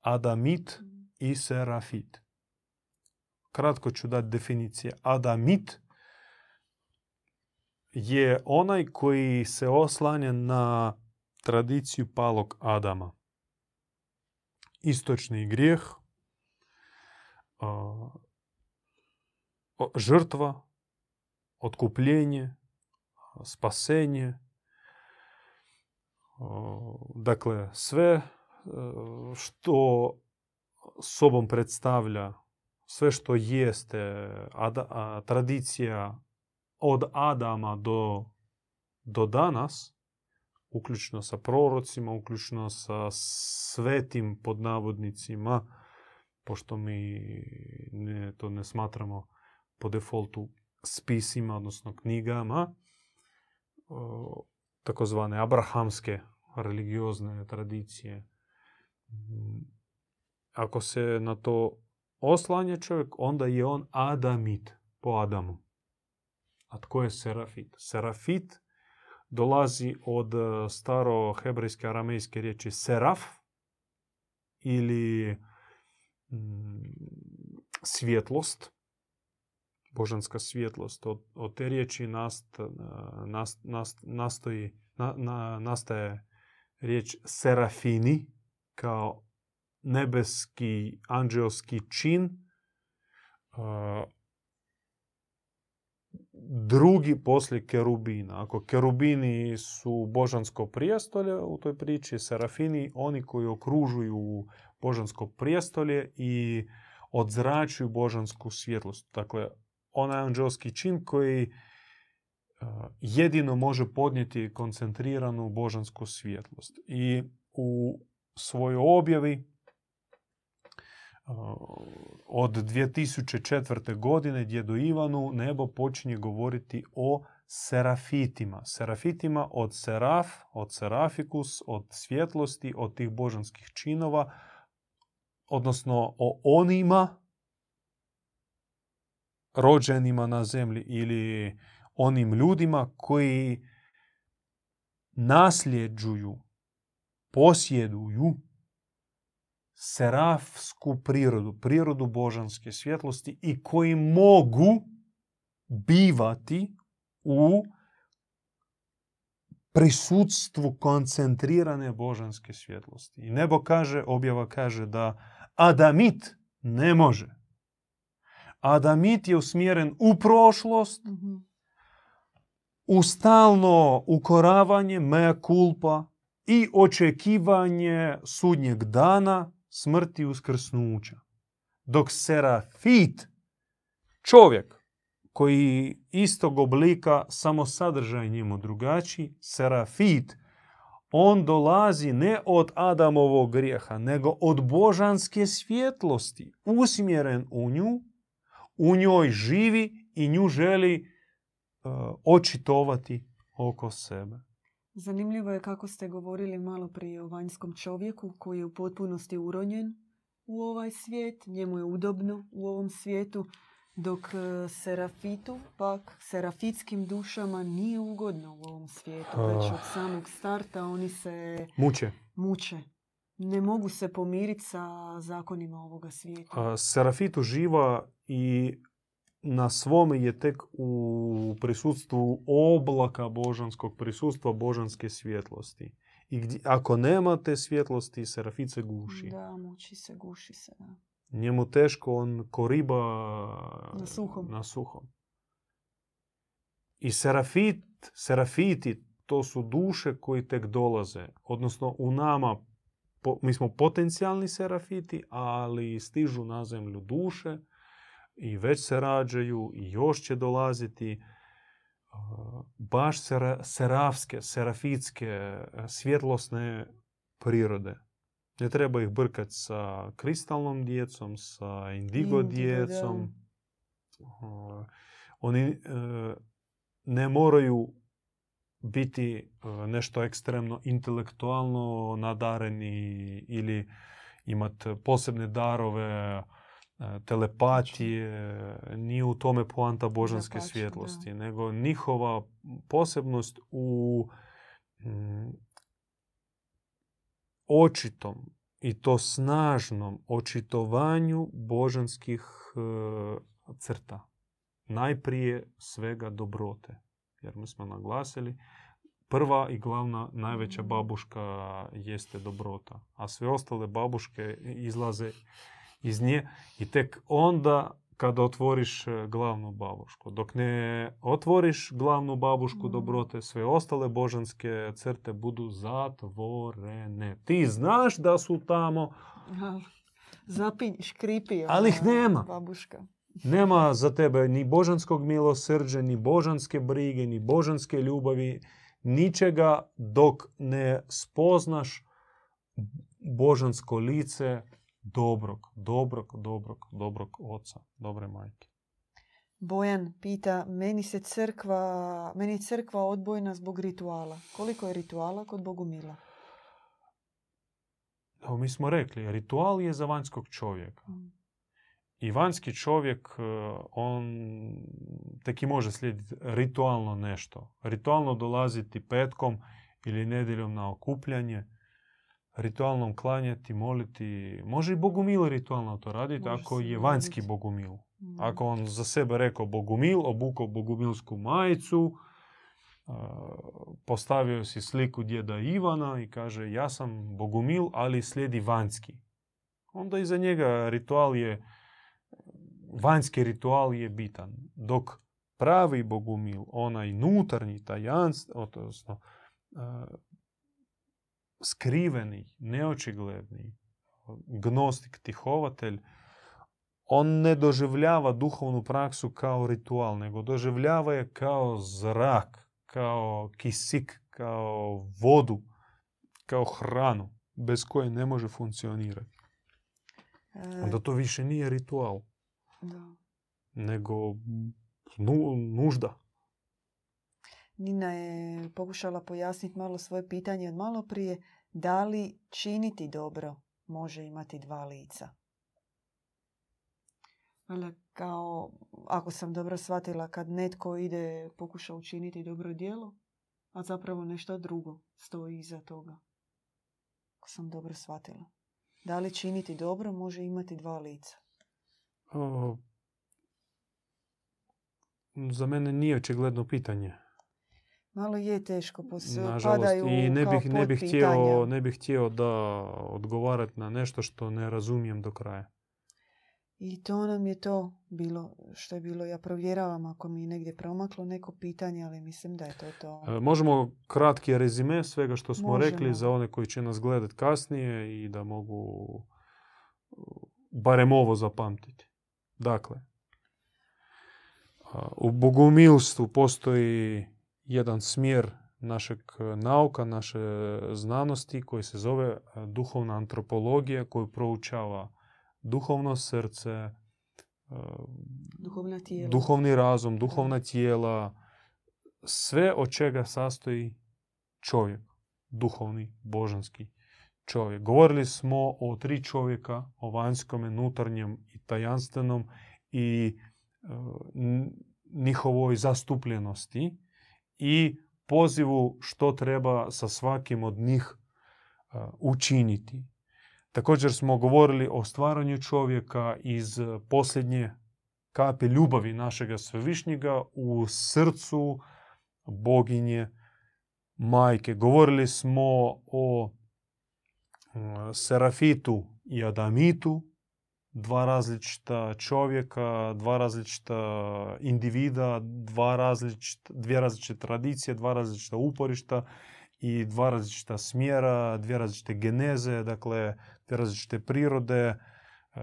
Adamit i Serafit. Kratko ću dati definicije. Adamit je onaj koji se oslanja na tradiciju palog Adama. Istočni grijeh, žrtva, otkupljenje, spasenje, dakle sve e, što sobom predstavlja sve što jeste tradicija od Adama do, do danas, uključno sa prorocima, uključno sa svetim pod navodnicima, pošto mi ne, to ne smatramo po defaultu spisima, odnosno knjigama, takozvane abrahamske religiozne tradicije. Ako se na to oslanja čovjek, onda je on Adamit po Adamu. A tko je Serafit? Serafit dolazi od e, staro hebrejske aramejske riječi seraf ili mm, svjetlost, božanska svjetlost. Od, od te riječi nast, nast, nast, nastoji, na, na, nastaje riječ serafini kao nebeski anđelski čin uh, drugi poslije kerubina. Ako kerubini su božansko prijestolje u toj priči, serafini oni koji okružuju božansko prijestolje i odzračuju božansku svjetlost. Dakle, onaj anđelski čin koji uh, jedino može podnijeti koncentriranu božansku svjetlost. I u svojoj objavi od 2004. godine djedu Ivanu nebo počinje govoriti o serafitima. Serafitima od seraf, od serafikus, od svjetlosti, od tih božanskih činova, odnosno o onima rođenima na zemlji ili onim ljudima koji nasljeđuju, posjeduju serafsku prirodu, prirodu božanske svjetlosti i koji mogu bivati u prisutstvu koncentrirane božanske svjetlosti. I nebo kaže, objava kaže da Adamit ne može. Adamit je usmjeren u prošlost, u stalno ukoravanje, mea culpa i očekivanje sudnjeg dana smrti uskrsnuća. Dok serafit, čovjek koji istog oblika, samo sadržaj njemu drugačiji, serafit, on dolazi ne od Adamovog grijeha, nego od božanske svjetlosti, usmjeren u nju, u njoj živi i nju želi uh, očitovati oko sebe. Zanimljivo je kako ste govorili malo prije o vanjskom čovjeku koji je u potpunosti uronjen u ovaj svijet, njemu je udobno u ovom svijetu, dok e, serafitu, pak serafitskim dušama nije ugodno u ovom svijetu. Već od samog starta oni se Muče. muče. Ne mogu se pomiriti sa zakonima ovoga svijeta. A, Serafit uživa i na svome je tek u prisustvu oblaka božanskog prisutstva božanske svjetlosti. I gdje, ako nema te svjetlosti, serafit se guši. Da, muči se, guši se. Da. Njemu teško, on ko riba Na suhom. na suhom. I serafit, serafiti, to su duše koji tek dolaze. Odnosno u nama, po- mi smo potencijalni serafiti, ali stižu na zemlju duše i već se rađaju i još će dolaziti baš sera, serafske, serafitske, uh, svjetlosne prirode. Ne treba ih brkati sa kristalnom djecom, sa indigo Indigo, djecom. Oni uh, ne moraju biti uh, nešto ekstremno intelektualno nadareni ili imati posebne darove telepatije, nije u tome poanta božanske da. svjetlosti, nego njihova posebnost u mm, očitom i to snažnom očitovanju božanskih e, crta. Najprije svega dobrote. Jer mi smo naglasili, prva i glavna najveća Mhm. babuška jeste dobrota. A sve ostale babuške izlaze iz nje i tek onda kada otvoriš e, glavnu babušku. Dok ne otvoriš glavnu babušku Mhm. dobrote, sve ostale božanske crte budu zatvorene. Ti znaš da su tamo. Zapinj, škripi. Ali ih nema. Babuška. nema za tebe ni božanskog milosrđa, ni božanske brige, ni božanske ljubavi, ničega dok ne spoznaš božansko lice dobrog, dobrog, dobrog, dobrog oca, dobre majke. Bojan pita, meni se crkva, meni je crkva odbojna zbog rituala. Koliko je rituala kod Bogumila? evo mi smo rekli, ritual je za vanjskog čovjeka. Mm. I vanjski čovjek, e, on tek i može slijediti ritualno nešto. Ritualno dolaziti petkom ili nedjeljom na okupljanje, ritualnom klanjati, moliti. Može i bogumil ritualno to raditi Može ako je vanjski raditi. bogumil. Mm. Ako on za sebe rekao bogumil, obukao bogumilsku majicu, postavio si sliku djeda Ivana i kaže ja sam bogumil, ali slijedi vanjski. Onda iza njega ritual je, vanjski ritual je bitan. Dok pravi bogumil, onaj nutarnji, tajanst, odnosno skriveni, neočigledni, gnostik, tihovatelj, on ne doživljava duhovnu praksu kao ritual, nego doživljava je kao zrak, kao kisik, kao vodu, kao hranu, bez koje ne može funkcionirati. E, Onda to više nije ritual, da. nego nu- nužda. Nina je pokušala pojasniti malo svoje pitanje od malo prije. Da li činiti dobro može imati dva lica? Valjda kao, ako sam dobro shvatila, kad netko ide pokuša učiniti dobro djelo, a zapravo nešto drugo stoji iza toga. Ako sam dobro shvatila. Da li činiti dobro može imati dva lica? O, za mene nije očigledno pitanje. Malo je teško, pos- Nažalost, padaju i ne kao bih, ne, bih htio, ne bih htio da odgovarati na nešto što ne razumijem do kraja. I to nam je to bilo što je bilo. Ja provjeravam ako mi je negdje promaklo neko pitanje, ali mislim da je to to. E, Možemo kratki rezime svega što smo Možemo. rekli za one koji će nas gledat kasnije i da mogu uh, barem ovo zapamtiti. Dakle, a, u bogumilstvu postoji jedan smjer našeg e, nauka, naše znanosti koji se zove e, duhovna antropologija koju proučava duhovno srce, e, Duhovna tijela. duhovni razum, duhovna tijela, sve od čega sastoji čovjek, duhovni, božanski čovjek. Govorili smo o tri čovjeka, o vanjskome, nutarnjem i tajanstvenom i e, njihovoj zastupljenosti i pozivu što treba sa svakim od njih e, učiniti. Također smo govorili o stvaranju čovjeka iz posljednje kapi ljubavi našega svevišnjega u srcu boginje majke. Govorili smo o mm, Serafitu i Adamitu, dva različita čovjeka, dva različita individa, dva različita, dvije različite tradicije, dva različita uporišta i dva različita smjera, dvije različite geneze, dakle dvije različite prirode.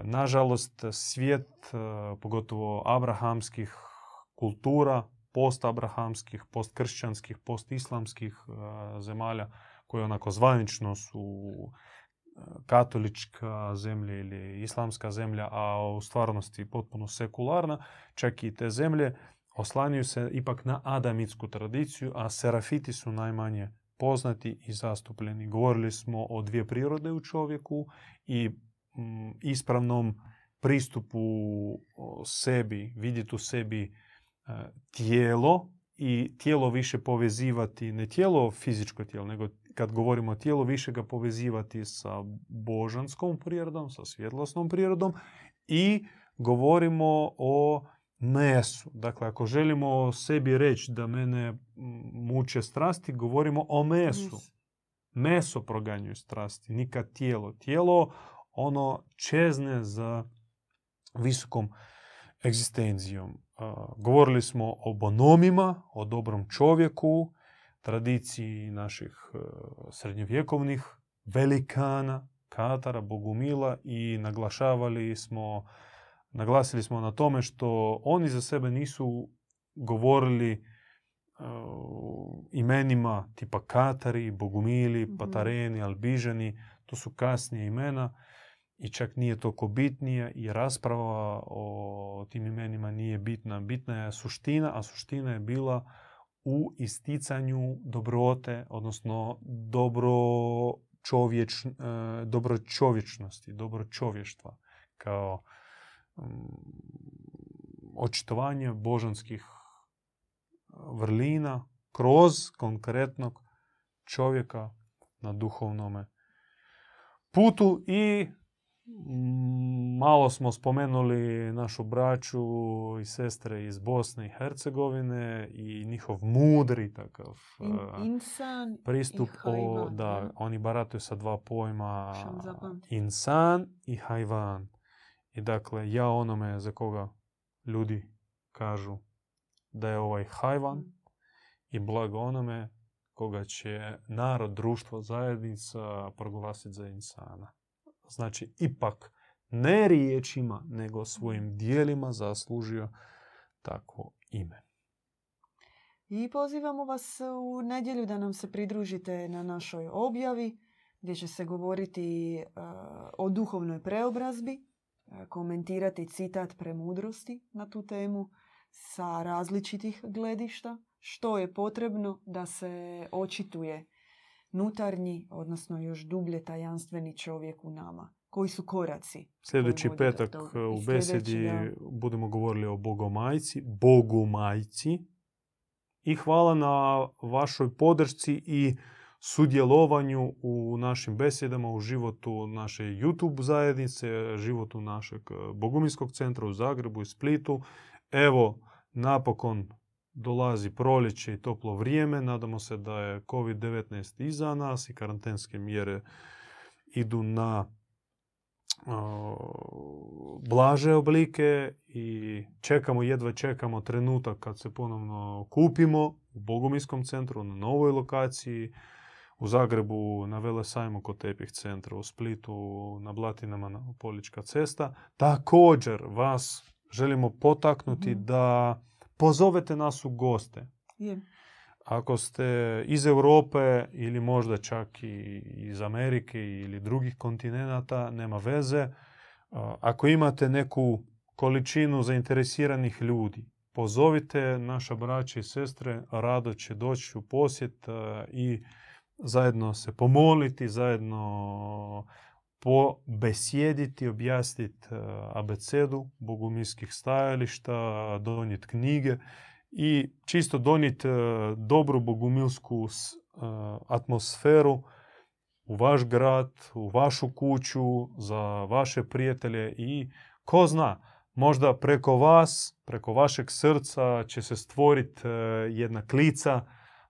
Nažalost, svijet, eh, pogotovo abrahamskih kultura, post-abrahamskih, post-kršćanskih, post-islamskih eh, zemalja, koje onako zvanično su katolička zemlja ili islamska zemlja, a u stvarnosti potpuno sekularna, čak i te zemlje oslanjaju se ipak na adamitsku tradiciju, a serafiti su najmanje poznati i zastupljeni. Govorili smo o dvije prirode u čovjeku i mm, ispravnom pristupu sebi, vidjeti u sebi e, tijelo i tijelo više povezivati, ne tijelo fizičko tijelo, nego kad govorimo o tijelu više ga povezivati sa božanskom prirodom, sa svjetlosnom prirodom i govorimo o mesu. Dakle, ako želimo o sebi reći da mene muče strasti, govorimo o mesu. Meso proganjuje strasti, nikad tijelo. Tijelo ono čezne za visokom egzistencijom. Govorili smo o bonomima, o dobrom čovjeku, tradiciji naših e, srednjovjekovnih velikana, Katara, Bogumila i naglašavali smo, naglasili smo na tome što oni za sebe nisu govorili e, imenima tipa Katari, Bogumili, Mhm. Patareni, Albižani. To su kasnije imena i čak nije toliko bitnije i rasprava o tim imenima nije bitna. Bitna je suština, a suština je bila u isticanju dobrote, odnosno dobro čovječ, e, dobročovječnosti, dobročovještva kao očitovanje božanskih vrlina kroz konkretnog čovjeka na duhovnome putu i malo smo spomenuli našu braću i sestre iz Bosne i Hercegovine i njihov mudri takav insan pristup. i o, da, oni barataju sa dva pojma insan i hajvan. I dakle, ja onome za koga ljudi kažu da je ovaj hajvan i blago onome koga će narod, društvo, zajednica proglasiti za insana. Znači, ipak ne riječima, nego svojim dijelima zaslužio takvo ime. I pozivamo vas u nedjelju da nam se pridružite na našoj objavi gdje će se govoriti uh, o duhovnoj preobrazbi, uh, komentirati citat premudrosti na tu temu sa različitih gledišta, što je potrebno da se očituje nutarnji, odnosno još dublje tajanstveni čovjek u nama. Koji su koraci? Sljedeći petak e, u besedi da. budemo govorili o Bogomajci, Bogumajci. I hvala na vašoj podršci i sudjelovanju u našim besedama, u životu naše YouTube zajednice, životu našeg e, Bogumilskog centra u Zagrebu i Splitu. Evo, napokon dolazi proljeće i toplo vrijeme. Nadamo se da je COVID-19 iza nas i karantenske mjere idu na blaže oblike i čekamo, jedva čekamo trenutak kad se ponovno kupimo u Boguminskom centru na novoj lokaciji, u Zagrebu na Velesajmu kod Tepih centra, u Splitu na Blatinama na Polička cesta. Također vas želimo potaknuti Mhm. da pozovete nas u goste. Je. Ako ste iz Europe ili možda čak i iz Amerike ili drugih kontinenata, nema veze. Ako imate neku količinu zainteresiranih ljudi, pozovite naša braća i sestre, rado će doći u posjet i zajedno se pomoliti, zajedno pobesjediti, objasniti abecedu bogumilskih stajališta, donijeti knjige i čisto donijeti e, dobru bogumilsku e, atmosferu u vaš grad, u vašu kuću, za vaše prijatelje i ko zna, možda preko vas, preko vašeg srca će se stvoriti e, jedna klica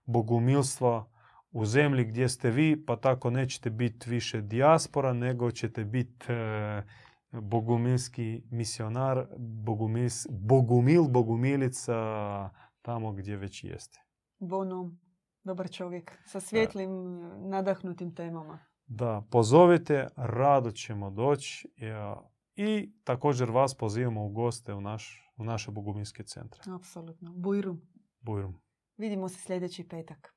bogumilstva u zemlji gdje ste vi, pa tako nećete biti više dijaspora, nego ćete biti e, bogumilski misionar, bogumils, bogumil, bogumilica tamo gdje već jeste. Bonom, dobar čovjek, sa svjetlim, nadahnutim temama. Da, pozovite, rado ćemo doći e, i također vas pozivamo u goste u, naš, u naše bogumilske centre. Apsolutno. Bujrum. Bujrum. Vidimo se sljedeći petak.